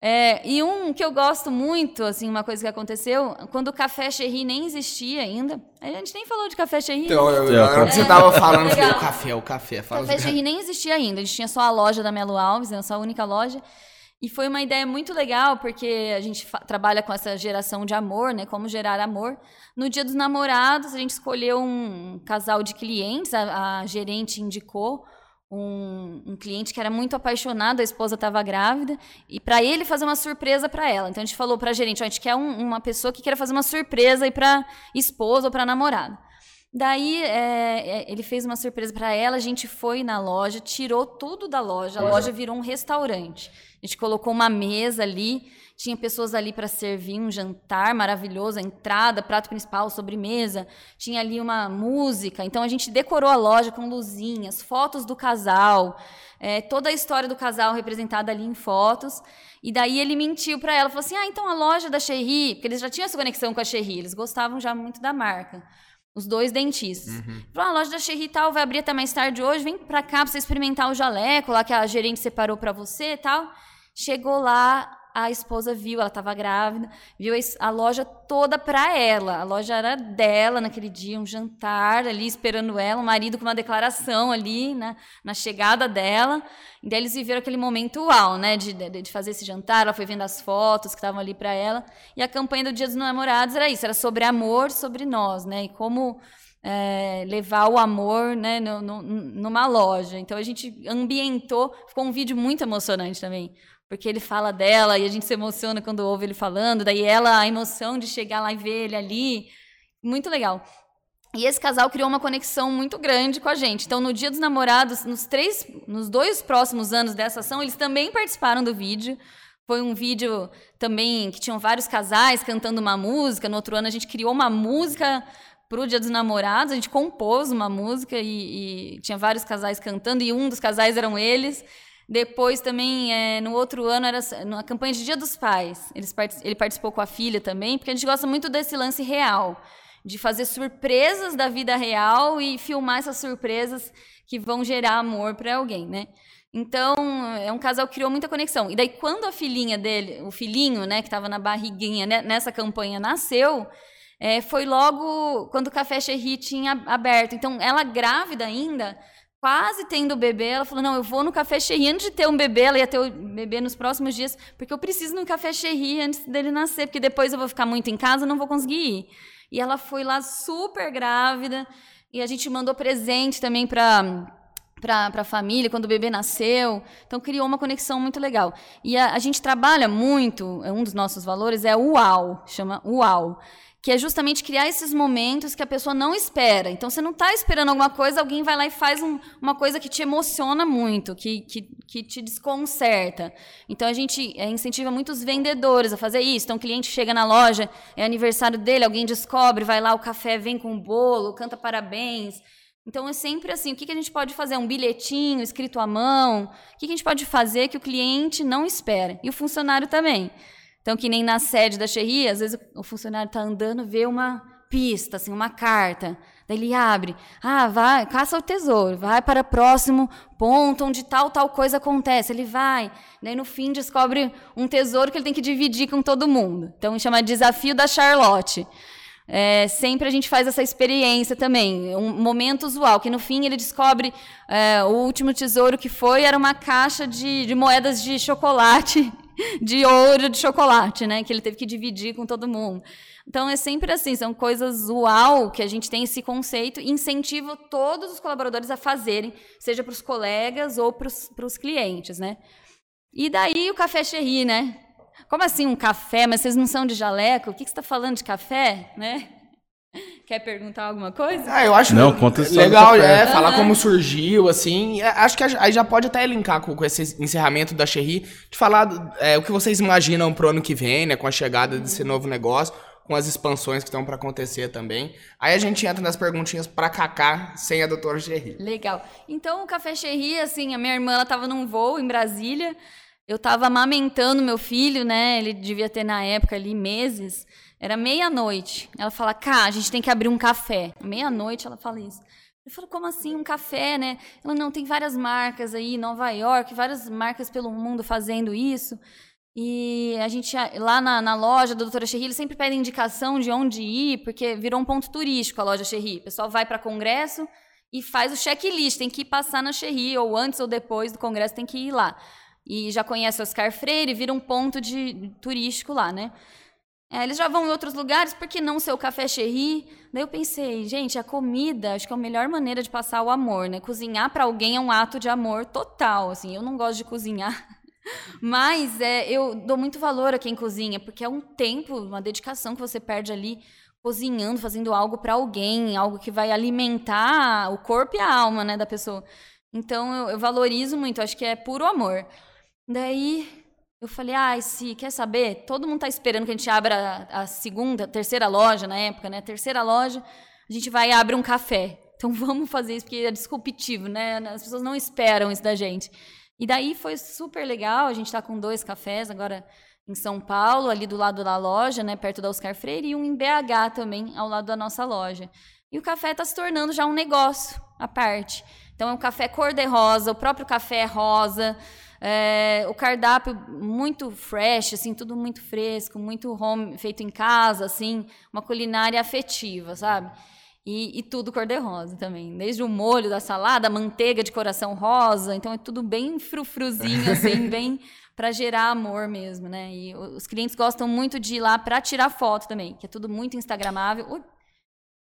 É, e um que eu gosto muito, assim, uma coisa que aconteceu, quando o Café Cherry nem existia ainda. A gente nem falou de Café Cherry. Então, eu, eu, é, você estava falando que o café, o café. Fala café Cherry nem existia ainda. A gente tinha só a loja da Melo Alves, a a única loja. E foi uma ideia muito legal, porque a gente trabalha com essa geração de amor, né? Como gerar amor. No dia dos namorados, a gente escolheu um casal de clientes, a, a gerente indicou um, um, cliente que era muito apaixonado, a esposa estava grávida, e para ele fazer uma surpresa para ela. Então a gente falou para a gerente: a gente quer um, uma pessoa que queira fazer uma surpresa para esposa ou para namorada. Daí é, é, ele fez uma surpresa para ela, a gente foi na loja, tirou tudo da loja, a loja virou um restaurante. A gente colocou uma mesa ali, tinha pessoas ali para servir um jantar maravilhoso, a entrada, prato principal, sobremesa, tinha ali uma música. Então a gente decorou a loja com luzinhas, fotos do casal, é, toda a história do casal representada ali em fotos. E daí ele mentiu para ela, falou assim: "Ah, então a loja da Cherry, porque eles já tinham essa conexão com a Cherry, eles gostavam já muito da marca. Os dois dentistas. Uhum. Falou, ah, a loja da Cherry tal vai abrir até mais tarde hoje, vem pra cá pra você experimentar o jaleco lá que a gerente separou para você e tal. Chegou lá, a esposa viu, ela estava grávida, viu a loja toda para ela. A loja era dela naquele dia, um jantar ali esperando ela, o marido com uma declaração ali na, na chegada dela. E daí eles viveram aquele momento uau, né, de, de, de fazer esse jantar. Ela foi vendo as fotos que estavam ali para ela. E a campanha do Dia dos Namorados era isso, era sobre amor, sobre nós, né, e como é, levar o amor né, no, no, numa loja. Então a gente ambientou, ficou um vídeo muito emocionante também porque ele fala dela e a gente se emociona quando ouve ele falando, daí ela, a emoção de chegar lá e ver ele ali. Muito legal. E esse casal criou uma conexão muito grande com a gente. Então, no Dia dos Namorados, nos três, nos dois próximos anos dessa ação, eles também participaram do vídeo. Foi um vídeo também que tinham vários casais cantando uma música. No outro ano, a gente criou uma música para o Dia dos Namorados. A gente compôs uma música e, e tinha vários casais cantando, e um dos casais eram eles. Depois também, é, no outro ano, era na campanha de Dia dos Pais. Eles, ele participou com a filha também, porque a gente gosta muito desse lance real, de fazer surpresas da vida real e filmar essas surpresas que vão gerar amor para alguém, né? Então, é um casal que criou muita conexão. E daí, quando a filhinha dele, o filhinho, né, que estava na barriguinha né, nessa campanha, nasceu, é, foi logo quando o Café Cherry tinha aberto. Então, ela grávida ainda, quase tendo bebê, ela falou: Não, eu vou no Café Cherry antes de ter um bebê, ela ia ter o bebê nos próximos dias, porque eu preciso no Café Cherry antes dele nascer, porque depois eu vou ficar muito em casa não vou conseguir ir. E ela foi lá super grávida, e a gente mandou presente também para para a família quando o bebê nasceu. Então criou uma conexão muito legal. E a, a gente trabalha muito, um dos nossos valores é o UAU, chama UAU que é justamente criar esses momentos que a pessoa não espera. Então, você não está esperando alguma coisa, alguém vai lá e faz um, uma coisa que te emociona muito, que, que, que te desconcerta. Então, a gente é, incentiva muitos vendedores a fazer isso. Então, o cliente chega na loja, é aniversário dele, alguém descobre, vai lá, o café vem com um bolo, canta parabéns. Então, é sempre assim: o que, que a gente pode fazer? Um bilhetinho escrito à mão? O que, que a gente pode fazer que o cliente não espera? E o funcionário também. Então, que nem na sede da Cherry, às vezes o funcionário está andando, vê uma pista, assim, uma carta. Daí ele abre. Ah, vai, caça o tesouro, vai para próximo ponto onde tal, tal coisa acontece. Ele vai. Daí no fim descobre um tesouro que ele tem que dividir com todo mundo. Então chama Desafio da Charlotte. É, sempre a gente faz essa experiência também, um momento usual, que no fim ele descobre é, o último tesouro que foi era uma caixa de, de moedas de chocolate de ouro de chocolate, né? Que ele teve que dividir com todo mundo. Então é sempre assim, são coisas uau que a gente tem esse conceito e incentivo todos os colaboradores a fazerem, seja para os colegas ou para os clientes, né? E daí o café cherry, né? Como assim um café? Mas vocês não são de jaleco? O que, que você está falando de café, né? Quer perguntar alguma coisa? Ah, eu acho não, conta legal, é, falar como surgiu, assim. É, acho que aí já pode até linkar com, com esse encerramento da Cherry, de falar é, o que vocês imaginam pro ano que vem, né, com a chegada desse novo negócio, com as expansões que estão para acontecer também. Aí a gente entra nas perguntinhas para Kaká sem a doutora Cherry. Legal. Então, o Café Cherry, assim, a minha irmã, ela tava num voo em Brasília, eu tava amamentando meu filho, né, ele devia ter na época ali meses, era meia-noite. Ela fala, cá, a gente tem que abrir um café. Meia-noite ela fala isso. Eu falo, como assim um café, né? Ela, não, tem várias marcas aí Nova York, várias marcas pelo mundo fazendo isso. E a gente, lá na, na loja da doutora Cherry, eles sempre pedem indicação de onde ir, porque virou um ponto turístico a loja Cherry. O pessoal vai para congresso e faz o checklist, tem que ir passar na Cherry, ou antes ou depois do congresso tem que ir lá. E já conhece Oscar Freire, vira um ponto de turístico lá, né? É, eles já vão em outros lugares, por que não ser o café cherry? Daí eu pensei, gente, a comida, acho que é a melhor maneira de passar o amor, né? Cozinhar para alguém é um ato de amor total, assim. Eu não gosto de cozinhar, mas é, eu dou muito valor a quem cozinha, porque é um tempo, uma dedicação que você perde ali cozinhando, fazendo algo para alguém, algo que vai alimentar o corpo e a alma, né, da pessoa. Então eu, eu valorizo muito, acho que é puro amor. Daí eu falei, ah, se quer saber, todo mundo está esperando que a gente abra a, segunda, terceira loja na época, né? Terceira loja, a gente vai abrir um café. Então vamos fazer isso, porque é disruptivo, né? As pessoas não esperam isso da gente. E daí foi super legal, a gente está com dois cafés agora em São Paulo, ali do lado da loja, né? Perto da Oscar Freire, e um em BH também, ao lado da nossa loja. E o café está se tornando já um negócio à parte. Então é um café cor-de-rosa, o próprio café é rosa. É, o cardápio muito fresh, assim, tudo muito fresco, muito home, feito em casa, assim, uma culinária afetiva, sabe? E, e tudo cor-de-rosa também. Desde o molho da salada, manteiga de coração rosa, então é tudo bem frufruzinho, assim, bem para gerar amor mesmo, né? E os clientes gostam muito de ir lá para tirar foto também, que é tudo muito instagramável. Ui,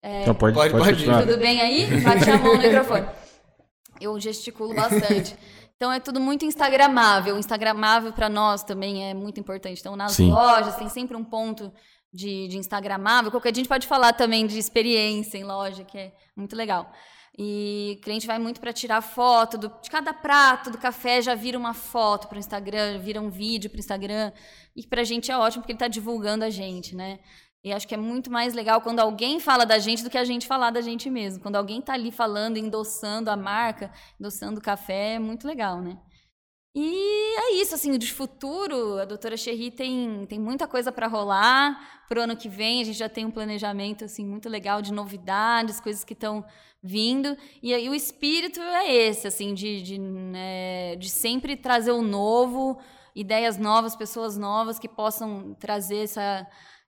é, então pode, pode, pode, pode Tudo bem aí? Bate a mão no microfone. Eu gesticulo bastante. Então é tudo muito instagramável. Instagramável para nós também é muito importante. Então nas Sim. lojas tem sempre um ponto de, de instagramável. Qualquer dia a gente pode falar também de experiência em loja, que é muito legal. E o cliente vai muito para tirar foto do, de cada prato do café, já vira uma foto para o Instagram, vira um vídeo para o Instagram. E para a gente é ótimo porque ele está divulgando a gente, né? E acho que é muito mais legal quando alguém fala da gente do que a gente falar da gente mesmo. Quando alguém está ali falando, endossando a marca, endossando o café, é muito legal, né? E é isso, assim, de futuro, a doutora Cherry tem, tem muita coisa para rolar. Para o ano que vem, a gente já tem um planejamento assim muito legal de novidades, coisas que estão vindo. E aí o espírito é esse, assim, de, de, né, de sempre trazer o novo, ideias novas, pessoas novas que possam trazer essa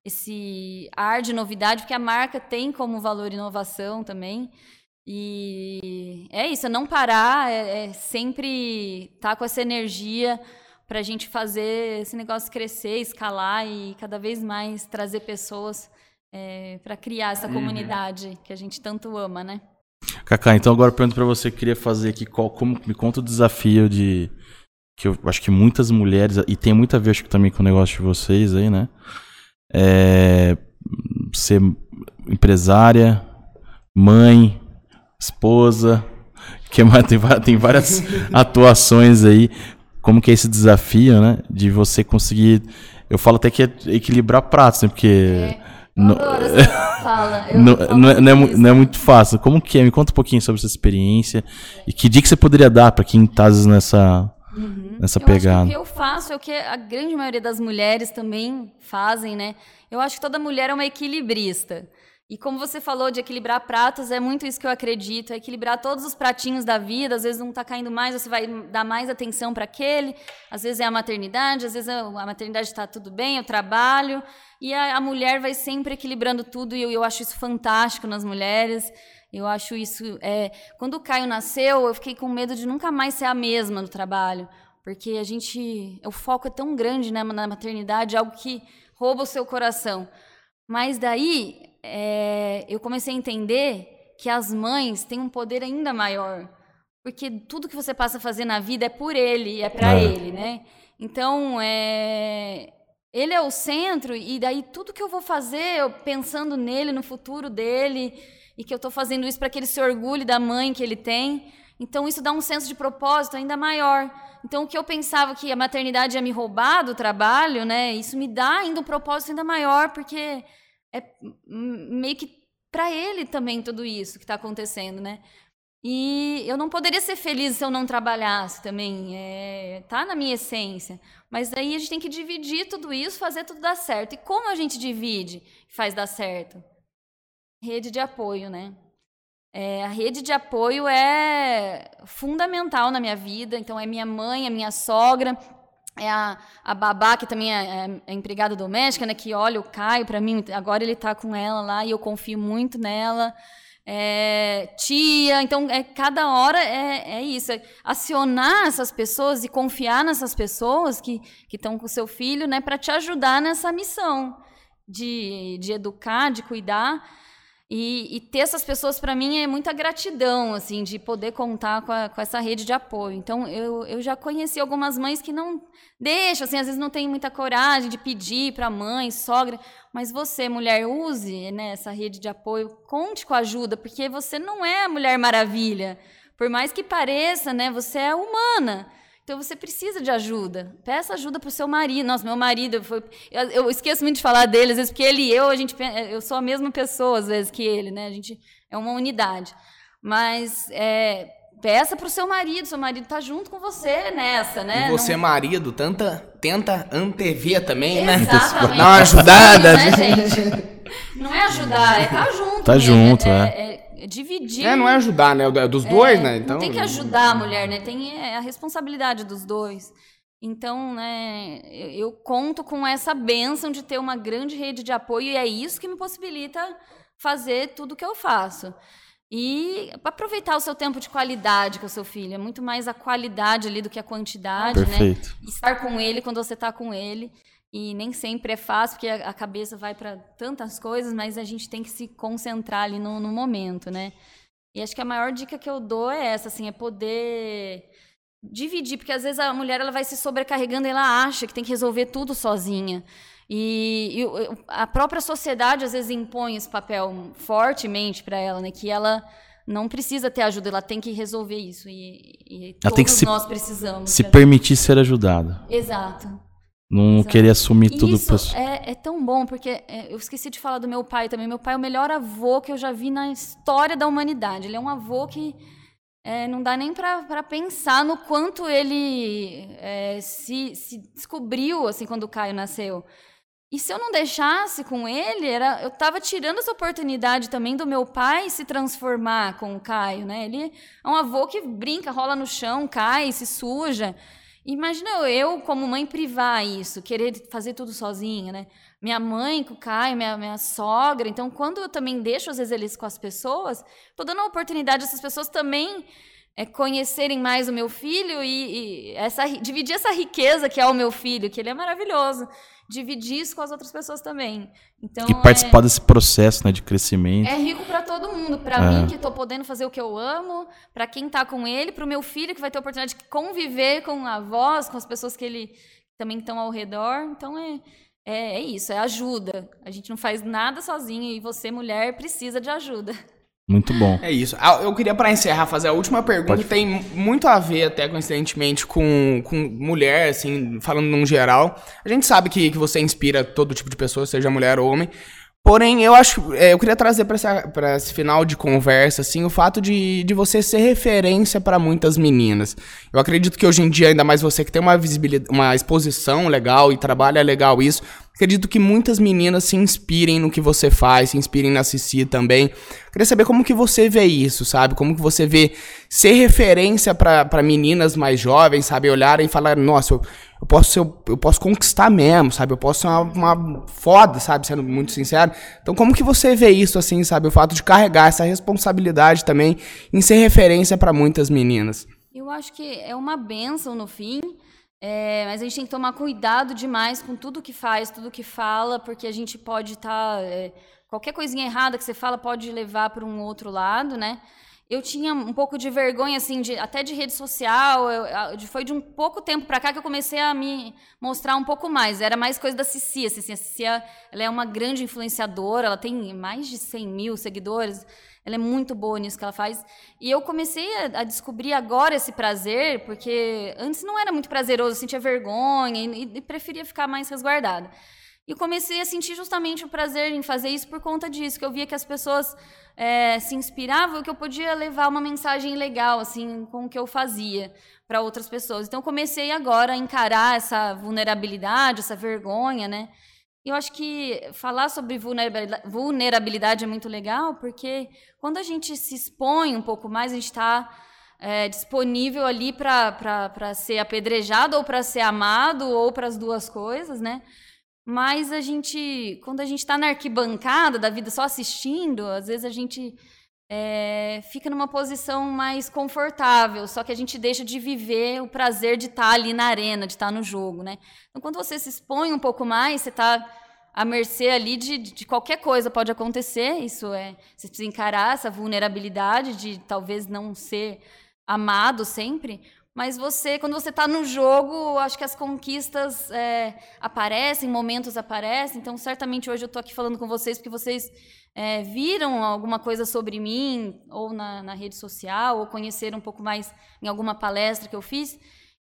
esse ar de novidade, porque a marca tem como valor inovação também. E é isso, é não parar, é, é sempre estar tá com essa energia para a gente fazer esse negócio crescer, escalar e cada vez mais trazer pessoas é, para criar essa uhum. comunidade que a gente tanto ama, né? Cacá, então agora eu pergunto para você, queria fazer aqui qual, como me conta o desafio de que eu acho que muitas mulheres e tem muito a ver acho que também com o negócio de vocês aí, né? É, ser empresária, mãe, esposa, que mais tem, tem várias atuações aí. Como que é esse desafio, né? De você conseguir. Eu falo até que é equilibrar pratos, né? Porque. É. Não, é, não, é, não, é, muito fácil. Como que é? Me conta um pouquinho sobre essa experiência. E que dica você poderia dar para quem está nessa, uhum. nessa eu pegada? o que eu faço é o que a grande maioria das mulheres também fazem, né? Eu acho que toda mulher é uma equilibrista. E como você falou de equilibrar pratos, é muito isso que eu acredito, é equilibrar todos os pratinhos da vida, às vezes um está caindo mais, você vai dar mais atenção para aquele, às vezes é a maternidade, às vezes a maternidade está tudo bem, o trabalho, e a, a, mulher vai sempre equilibrando tudo, e eu, eu acho isso fantástico nas mulheres, eu acho isso... É... Quando o Caio nasceu, eu fiquei com medo de nunca mais ser a mesma no trabalho, porque a gente... O foco é tão grande né, na maternidade, algo que rouba o seu coração. Mas daí é, eu comecei a entender que as mães têm um poder ainda maior. Porque tudo que você passa a fazer na vida é por ele, é para é. ele, né? Então, é, ele é o centro, e daí tudo que eu vou fazer, eu pensando nele, no futuro dele, e que eu estou fazendo isso para que ele se orgulhe da mãe que ele tem. Então, isso dá um senso de propósito ainda maior. Então, o que eu pensava que a maternidade ia me roubar do trabalho, né? Isso me dá ainda um propósito ainda maior, porque é meio que para ele também tudo isso que está acontecendo, né? E eu não poderia ser feliz se eu não trabalhasse também, é, tá na minha essência. Mas daí a gente tem que dividir tudo isso, fazer tudo dar certo. E como a gente divide faz dar certo? Rede de apoio, né? É, a rede de apoio é fundamental na minha vida. Então, é minha mãe, é minha sogra, é a, a babá, que também é, é, é empregada doméstica, né? Que olha o Caio para mim, agora ele está com ela lá e eu confio muito nela. É, tia, então é, cada hora é, é isso, é acionar essas pessoas e confiar nessas pessoas que estão com seu filho, né, para te ajudar nessa missão de, de educar, de cuidar. E, e, ter essas pessoas para mim é muita gratidão, assim, de poder contar com, a, com, essa rede de apoio. Então, eu, eu já conheci algumas mães que não deixam, assim, às vezes não tem muita coragem de pedir para mãe, sogra, mas você, mulher, use né, essa rede de apoio, conte com a ajuda, porque você não é a Mulher Maravilha. Por mais que pareça, né, você é humana. Então você precisa de ajuda. Peça ajuda para o seu marido. Nossa, meu marido foi. Eu, eu, esqueço muito de falar dele, às vezes, porque ele e eu, a gente, eu sou a mesma pessoa, às vezes, que ele, né? A gente é uma unidade. Mas é, peça para o seu marido, seu marido está junto com você nessa, né? E você, Não... marido, tenta, tenta antever também, né? Exatamente. Dá uma ajudada. Né, gente? Não é ajudar, é estar tá junto. Tá junto, é. é, é dividir. É, não é ajudar, né? É dos dois, né? Então... Tem que ajudar a mulher, né? Tem é, a responsabilidade dos dois. Então, né, eu conto com essa benção de ter uma grande rede de apoio e é isso que me possibilita fazer tudo que eu faço. E aproveitar o seu tempo de qualidade com o seu filho. É muito mais a qualidade ali do que a quantidade, né? Perfeito. né? Estar com ele quando você está com ele. E nem sempre é fácil, porque a, cabeça vai para tantas coisas, mas a gente tem que se concentrar ali no, no, momento, né? E acho que a maior dica que eu dou é essa, assim, é poder dividir, porque às vezes a mulher ela vai se sobrecarregando e ela acha que tem que resolver tudo sozinha. E, e a própria sociedade às vezes impõe esse papel fortemente para ela, né? Que ela não precisa ter ajuda, ela tem que resolver isso. E, e todos se, nós precisamos. Se permitir ser ajudada. Exato. Não Exato. querer assumir tudo. Isso é, é, tão bom, porque é, eu esqueci de falar do meu pai também. Meu pai é o melhor avô que eu já vi na história da humanidade. Ele é um avô que é, não dá nem para pensar no quanto ele é, se, se, descobriu assim quando o Caio nasceu. E se eu não deixasse com ele, era, eu estava tirando essa oportunidade também do meu pai se transformar com o Caio. Né? Ele é um avô que brinca, rola no chão, cai, se suja. Imagina eu, como mãe, privar isso, querer fazer tudo sozinha, né? Minha mãe com o Caio, minha, minha sogra. Então, quando eu também deixo, às vezes, eles com as pessoas, tô dando a oportunidade dessas pessoas também é, conhecerem mais o meu filho e, e essa, dividir essa riqueza que é o meu filho, que ele é maravilhoso dividir isso com as outras pessoas também. Então, e participar é, desse processo né, de crescimento. É rico para todo mundo. Para é. mim, que estou podendo fazer o que eu amo, para quem está com ele, para o meu filho, que vai ter a oportunidade de conviver com a voz, com as pessoas que ele também estão ao redor. Então, é, é, é isso, é ajuda. A gente não faz nada sozinho e você, mulher, precisa de ajuda. Muito bom. É isso. Ah, eu queria, para encerrar, fazer a última pergunta. Pode... Tem muito a ver, até coincidentemente, com, com mulher, assim, falando num geral. A gente sabe que, que você inspira todo tipo de pessoa, seja mulher ou homem. Porém, eu acho. É, eu queria trazer para esse final de conversa, assim, o fato de, de você ser referência para muitas meninas. Eu acredito que hoje em dia, ainda mais você que tem uma visibilidade, uma exposição legal e trabalha legal isso, Acredito que muitas meninas se inspirem no que você faz, se inspirem na Cici também. Queria saber como que você vê isso, sabe? Como que você vê ser referência para meninas mais jovens, sabe? Olharem e falar, nossa, eu, eu posso ser, eu posso conquistar mesmo, sabe? Eu posso ser uma, uma foda, sabe? Sendo muito sincero. Então, como que você vê isso, assim, sabe? O fato de carregar essa responsabilidade também em ser referência para muitas meninas. Eu acho que é uma benção no fim. É, mas a gente tem que tomar cuidado demais com tudo que faz, tudo que fala, porque a gente pode estar. Tá, é, qualquer coisinha errada que você fala pode levar para um outro lado, né? Eu tinha um pouco de vergonha, assim, de, até de rede social. Eu, foi de um pouco tempo para cá que eu comecei a me mostrar um pouco mais. Era mais coisa da Cici. Assim, a Cici ela é uma grande influenciadora, ela tem mais de 100 mil seguidores. Ela é muito boa nisso que ela faz. E eu comecei a, a descobrir agora esse prazer, porque antes não era muito prazeroso, eu sentia vergonha e, e preferia ficar mais resguardada. E comecei a sentir justamente o prazer em fazer isso por conta disso, que eu via que as pessoas é, se inspiravam, que eu podia levar uma mensagem legal, assim, com o que eu fazia para outras pessoas. Então, comecei agora a encarar essa vulnerabilidade, essa vergonha, né? Eu acho que falar sobre vulnerabilidade é muito legal, porque quando a gente se expõe um pouco mais, a gente está é, disponível ali para ser apedrejado ou para ser amado ou para as duas coisas, né? Mas a gente, quando a gente está na arquibancada da vida só assistindo, às vezes a gente é, fica numa posição mais confortável, só que a gente deixa de viver o prazer de estar tá ali na arena, de estar tá no jogo, né? Então, quando você se expõe um pouco mais, você está à mercê ali de, de qualquer coisa pode acontecer. Isso é, você precisa encarar essa vulnerabilidade de talvez não ser amado sempre. Mas você, quando você está no jogo, acho que as conquistas é, aparecem, momentos aparecem. Então, certamente hoje eu estou aqui falando com vocês porque vocês é, viram alguma coisa sobre mim, ou na, na, rede social, ou conheceram um pouco mais em alguma palestra que eu fiz,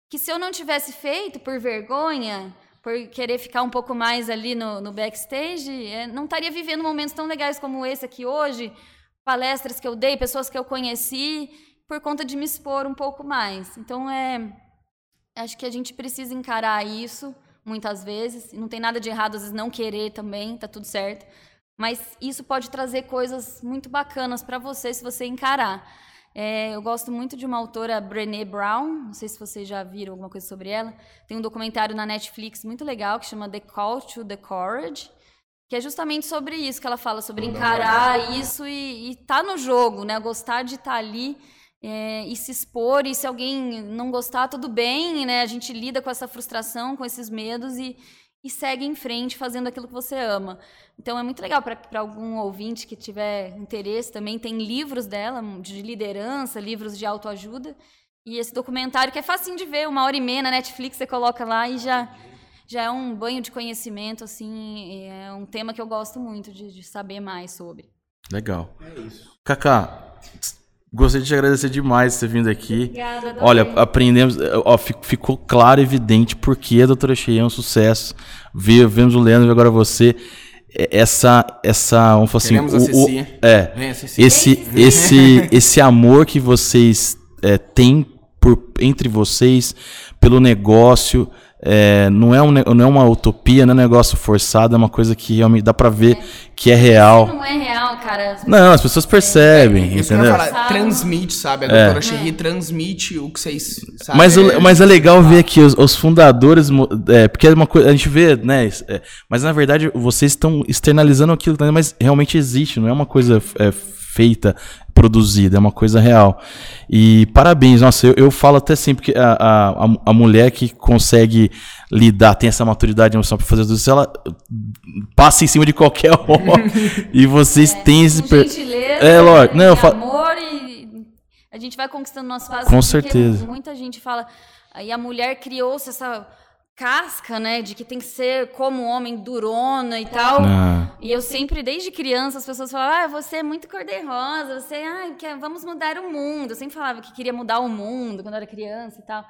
que se eu não tivesse feito por vergonha, por querer ficar um pouco mais ali no, no backstage, é, não estaria vivendo momentos tão legais como esse aqui hoje, palestras que eu dei, pessoas que eu conheci, por conta de me expor um pouco mais. Então, é, acho que a gente precisa encarar isso muitas vezes. Não tem nada de errado, às vezes, não querer também, tá tudo certo. Mas isso pode trazer coisas muito bacanas para você se você encarar. É, eu gosto muito de uma autora, Brené Brown, não sei se vocês já viram alguma coisa sobre ela. Tem um documentário na Netflix muito legal que chama The Call to the Courage, que é justamente sobre isso que ela fala, sobre encarar isso e estar tá no jogo, né? Gostar de estar tá ali é, e se expor. E se alguém não gostar, tudo bem, né? A gente lida com essa frustração, com esses medos e, e segue em frente fazendo aquilo que você ama. Então é muito legal para algum ouvinte que tiver interesse também. Tem livros dela de liderança, livros de autoajuda. E esse documentário que é facinho de ver, uma hora e meia na Netflix, você coloca lá e já, já é um banho de conhecimento, assim, é um tema que eu gosto muito de, de saber mais sobre. Legal. É isso. Cacá, Gostaria de te agradecer demais por ter vindo aqui. Obrigada, Olha, aprendemos, ó, ficou claro e evidente porque a doutora Cheia é um sucesso. Vemos o Leandro e agora você. Essa, essa, vamos falar assim, o, o, é, esse, esse, esse amor que vocês é, têm por, entre vocês, pelo negócio, é, não, é um, não é uma utopia, não é um negócio forçado, é uma coisa que realmente dá pra ver é. que é real. Não é real, cara. Não, as pessoas percebem, é, entendeu? Falar, transmite, sabe? A doutora é. transmite o que vocês sabem. Mas, o, mas é legal ver aqui os, os fundadores, é, porque é uma coisa, a gente vê, né? É, mas na verdade vocês estão externalizando aquilo, mas realmente existe, não é uma coisa é, feita, produzida, é uma coisa real. E parabéns, nossa, eu, eu falo até sempre que a, a, a mulher que consegue lidar, tem essa maturidade emocional para fazer tudo isso, ela passa em cima de qualquer homem. e vocês é, têm esse. Per... É, lógico. Não, eu falo... amor e a gente vai conquistando nosso espaço. Com certeza. Muita gente fala. E a mulher criou-se essa casca, né, de que tem que ser como homem durona e tal. Ah. E eu sempre, desde criança, as pessoas falavam, ah, você é muito cor-de-rosa, você, ah, quer, vamos mudar o mundo. Eu sempre falava que queria mudar o mundo quando eu era criança e tal.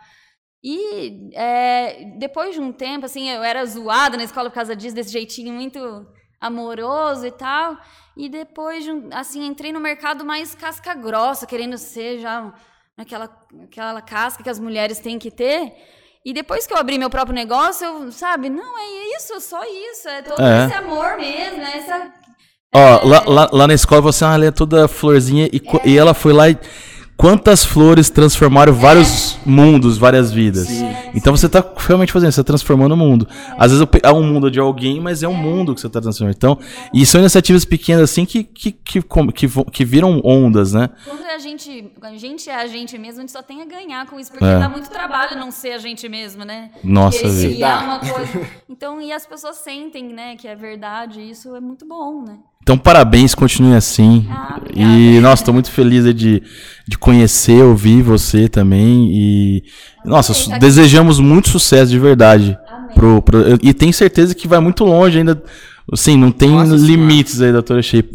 E é, depois de um tempo, assim, eu era zoada na escola por causa disso, desse jeitinho muito amoroso e tal. E depois, de um, assim, entrei no mercado mais casca grossa, querendo ser já aquela, aquela casca que as mulheres têm que ter. E depois que eu abri meu próprio negócio, eu, sabe, não, é isso, só isso, é todo é. esse amor mesmo, é essa... Ó, é... lá, lá, lá, na escola você é uma toda florzinha e, é. e ela foi lá e quantas flores transformaram vários é. mundos, várias vidas. Sim. Então você está realmente fazendo, você está transformando o mundo. É. Às vezes é um mundo de alguém, mas é um é. mundo que você está transformando. Então, e são iniciativas pequenas assim que, que, que, que, que viram ondas, né? Quando a gente, a gente é a gente mesmo, a gente só tem a ganhar com isso, porque é. dá muito trabalho não ser a gente mesmo, né? Nossa, vida. Uma coisa. Então, e as pessoas sentem, né, que é verdade, isso é muito bom, né? Então, parabéns, continue assim. Ah, e, nossa, estou muito feliz de, de conhecer, ouvir você também. E, nossa, Amém, desejamos muito sucesso de verdade. Pro, pro, e tenho certeza que vai muito longe ainda. Assim, não tem nossa, limites senhora. aí, doutora Shape.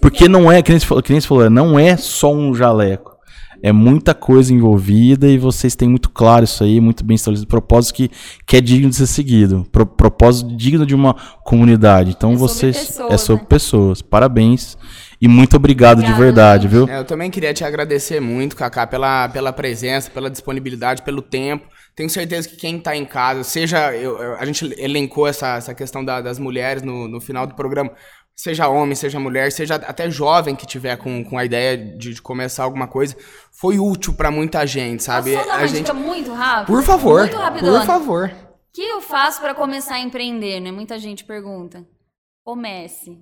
Porque não é, que nem, você falou, que nem você falou, não é só um jaleco é muita coisa envolvida e vocês têm muito claro isso aí, muito bem estabelecido, propósito que, que é digno de ser seguido, Pro, propósito digno de uma comunidade. Então é vocês pessoas, é sobre né? pessoas. Parabéns e muito obrigado Obrigada, de verdade, viu? É, eu também queria te agradecer muito, Kaká, pela, pela presença, pela disponibilidade, pelo tempo. Tenho certeza que quem está em casa, seja. Eu, a gente elencou essa, essa questão da, das mulheres no, no final do programa seja homem, seja mulher, seja até jovem que tiver com, com a ideia de, de começar alguma coisa, foi útil para muita gente, sabe? Posso dar uma a gente muito rápido. Por favor. Muito rápido. Por favor. O que eu faço para começar a empreender, né? Muita gente pergunta. Comece.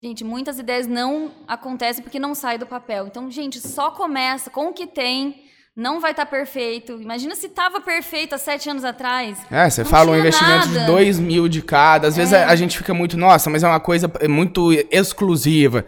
Gente, muitas ideias não acontecem porque não saem do papel. Então, gente, só começa com o que tem não vai estar tá perfeito. Imagina se estava perfeito há sete anos atrás. É, você fala um investimento nada. de dois mil de cada. Às vezes é. a, gente fica muito, nossa, mas é uma coisa muito exclusiva.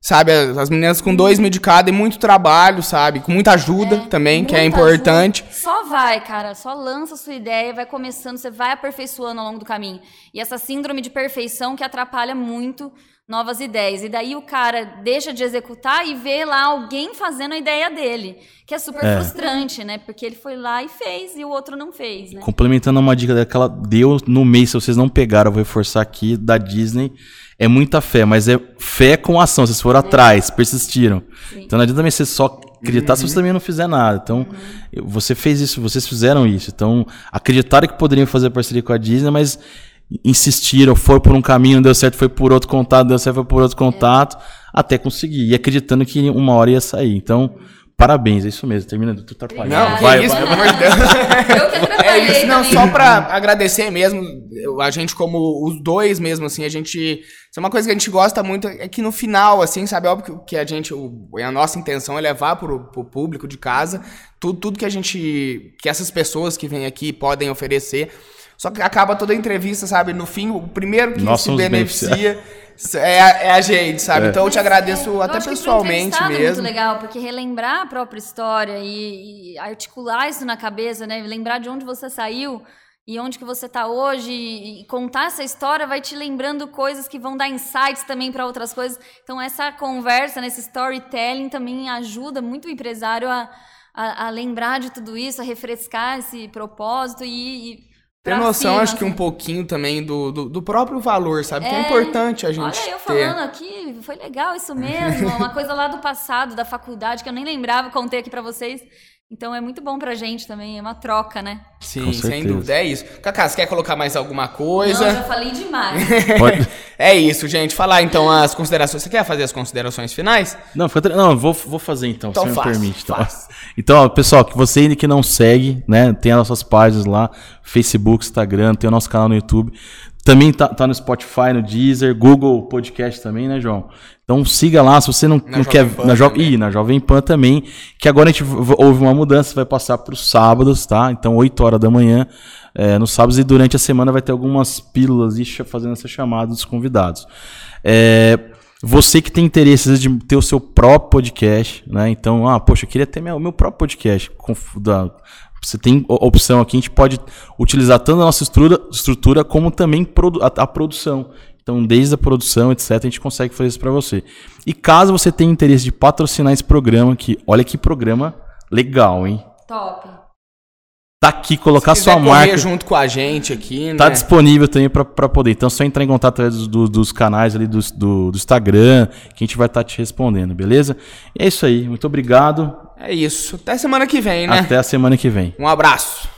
Sabe, as meninas com dois mil de cada e muito trabalho, sabe? Com muita ajuda é, também, que é importante. Ajuda. Só vai, cara. Só lança a sua ideia, vai começando, você vai aperfeiçoando ao longo do caminho. E essa síndrome de perfeição que atrapalha muito novas ideias. E daí o cara deixa de executar e vê lá alguém fazendo a ideia dele. Que é super é. frustrante, né? Porque ele foi lá e fez e o outro não fez, né? Complementando uma dica daquela deu no mês, se vocês não pegaram, eu vou reforçar aqui, da Disney. É muita fé, mas é fé com ação. Vocês foram é. atrás, persistiram. Sim. Então não adianta também você só acreditar uhum. se você também não fizer nada. Então, uhum. você fez isso, vocês fizeram isso. Então, acreditaram que poderiam fazer parceria com a Disney, mas insistiram, foi por um caminho, deu certo, foi por outro contato, deu certo, foi por outro contato, é. até conseguir. E acreditando que uma hora ia sair. Então, parabéns, é isso mesmo. Termina tu atrapalhando. Não, vai, isso, vai, pelo amor de Deus. Eu que É isso, não, só pra agradecer mesmo, a gente como os dois mesmo, assim, a gente... Isso é uma coisa que a gente gosta muito, é que no final, assim, sabe, óbvio que a gente, a nossa intenção é levar pro, pro público de casa tudo, tudo que a gente, que essas pessoas que vêm aqui podem oferecer, só que acaba toda a entrevista, sabe? No fim, o primeiro que Nós se beneficia é a, é a, gente, sabe? É. Então eu te agradeço eu até pessoalmente mesmo. É muito legal, porque relembrar a própria história e, e, articular isso na cabeça, né? Lembrar de onde você saiu e onde que você está hoje e contar essa história vai te lembrando coisas que vão dar insights também para outras coisas. Então essa conversa, nesse storytelling também ajuda muito o empresário a, a, a lembrar de tudo isso, a refrescar esse propósito e, e ter noção, cima, acho que um pouquinho também do, do, do, próprio valor, sabe? É, que é importante a gente Olha, eu ter. falando aqui, foi legal isso mesmo. uma coisa lá do passado, da faculdade, que eu nem lembrava, contei aqui para vocês. Então é muito bom pra gente também, é uma troca, né? Sim, sem dúvida, é isso. Cacá, você quer colocar mais alguma coisa? Não, já falei demais. é isso, gente. Falar então as considerações. Você quer fazer as considerações finais? Não, fica... não vou, vou fazer então, então se faz, me permite. Então, então ó, pessoal, que você ainda que não segue, né, tem as nossas páginas lá, Facebook, Instagram, tem o nosso canal no YouTube. Também tá, tá no Spotify, no Deezer, Google Podcast também, né, João? Então siga lá, se você não, não quer. Pan na, jo Ih, na Jovem Pan também. Que agora a gente houve uma mudança, vai passar para os sábados, tá? Então, 8 horas da manhã, é, nos sábados, e durante a semana vai ter algumas pílulas fazendo essa chamada dos convidados. É, você que tem interesse de ter o seu próprio podcast, né? Então, ah, poxa, eu queria ter meu, meu próprio podcast. Da, você tem opção aqui, a gente pode utilizar tanto a nossa estrutura, estrutura como também a, produção. Então, desde a produção, etc., a gente consegue fazer isso para você. E caso você tenha interesse de patrocinar esse programa, que olha que programa legal, hein? Top. Tá daqui, colocar sua marca. junto com a gente aqui, Tá né? disponível também para poder. Então, só entrar em contato através do, dos canais ali do, do, do, Instagram, que a gente vai estar tá te respondendo, beleza? E é isso aí. Muito obrigado. É isso. Até semana que vem, né? Até a semana que vem. Um abraço.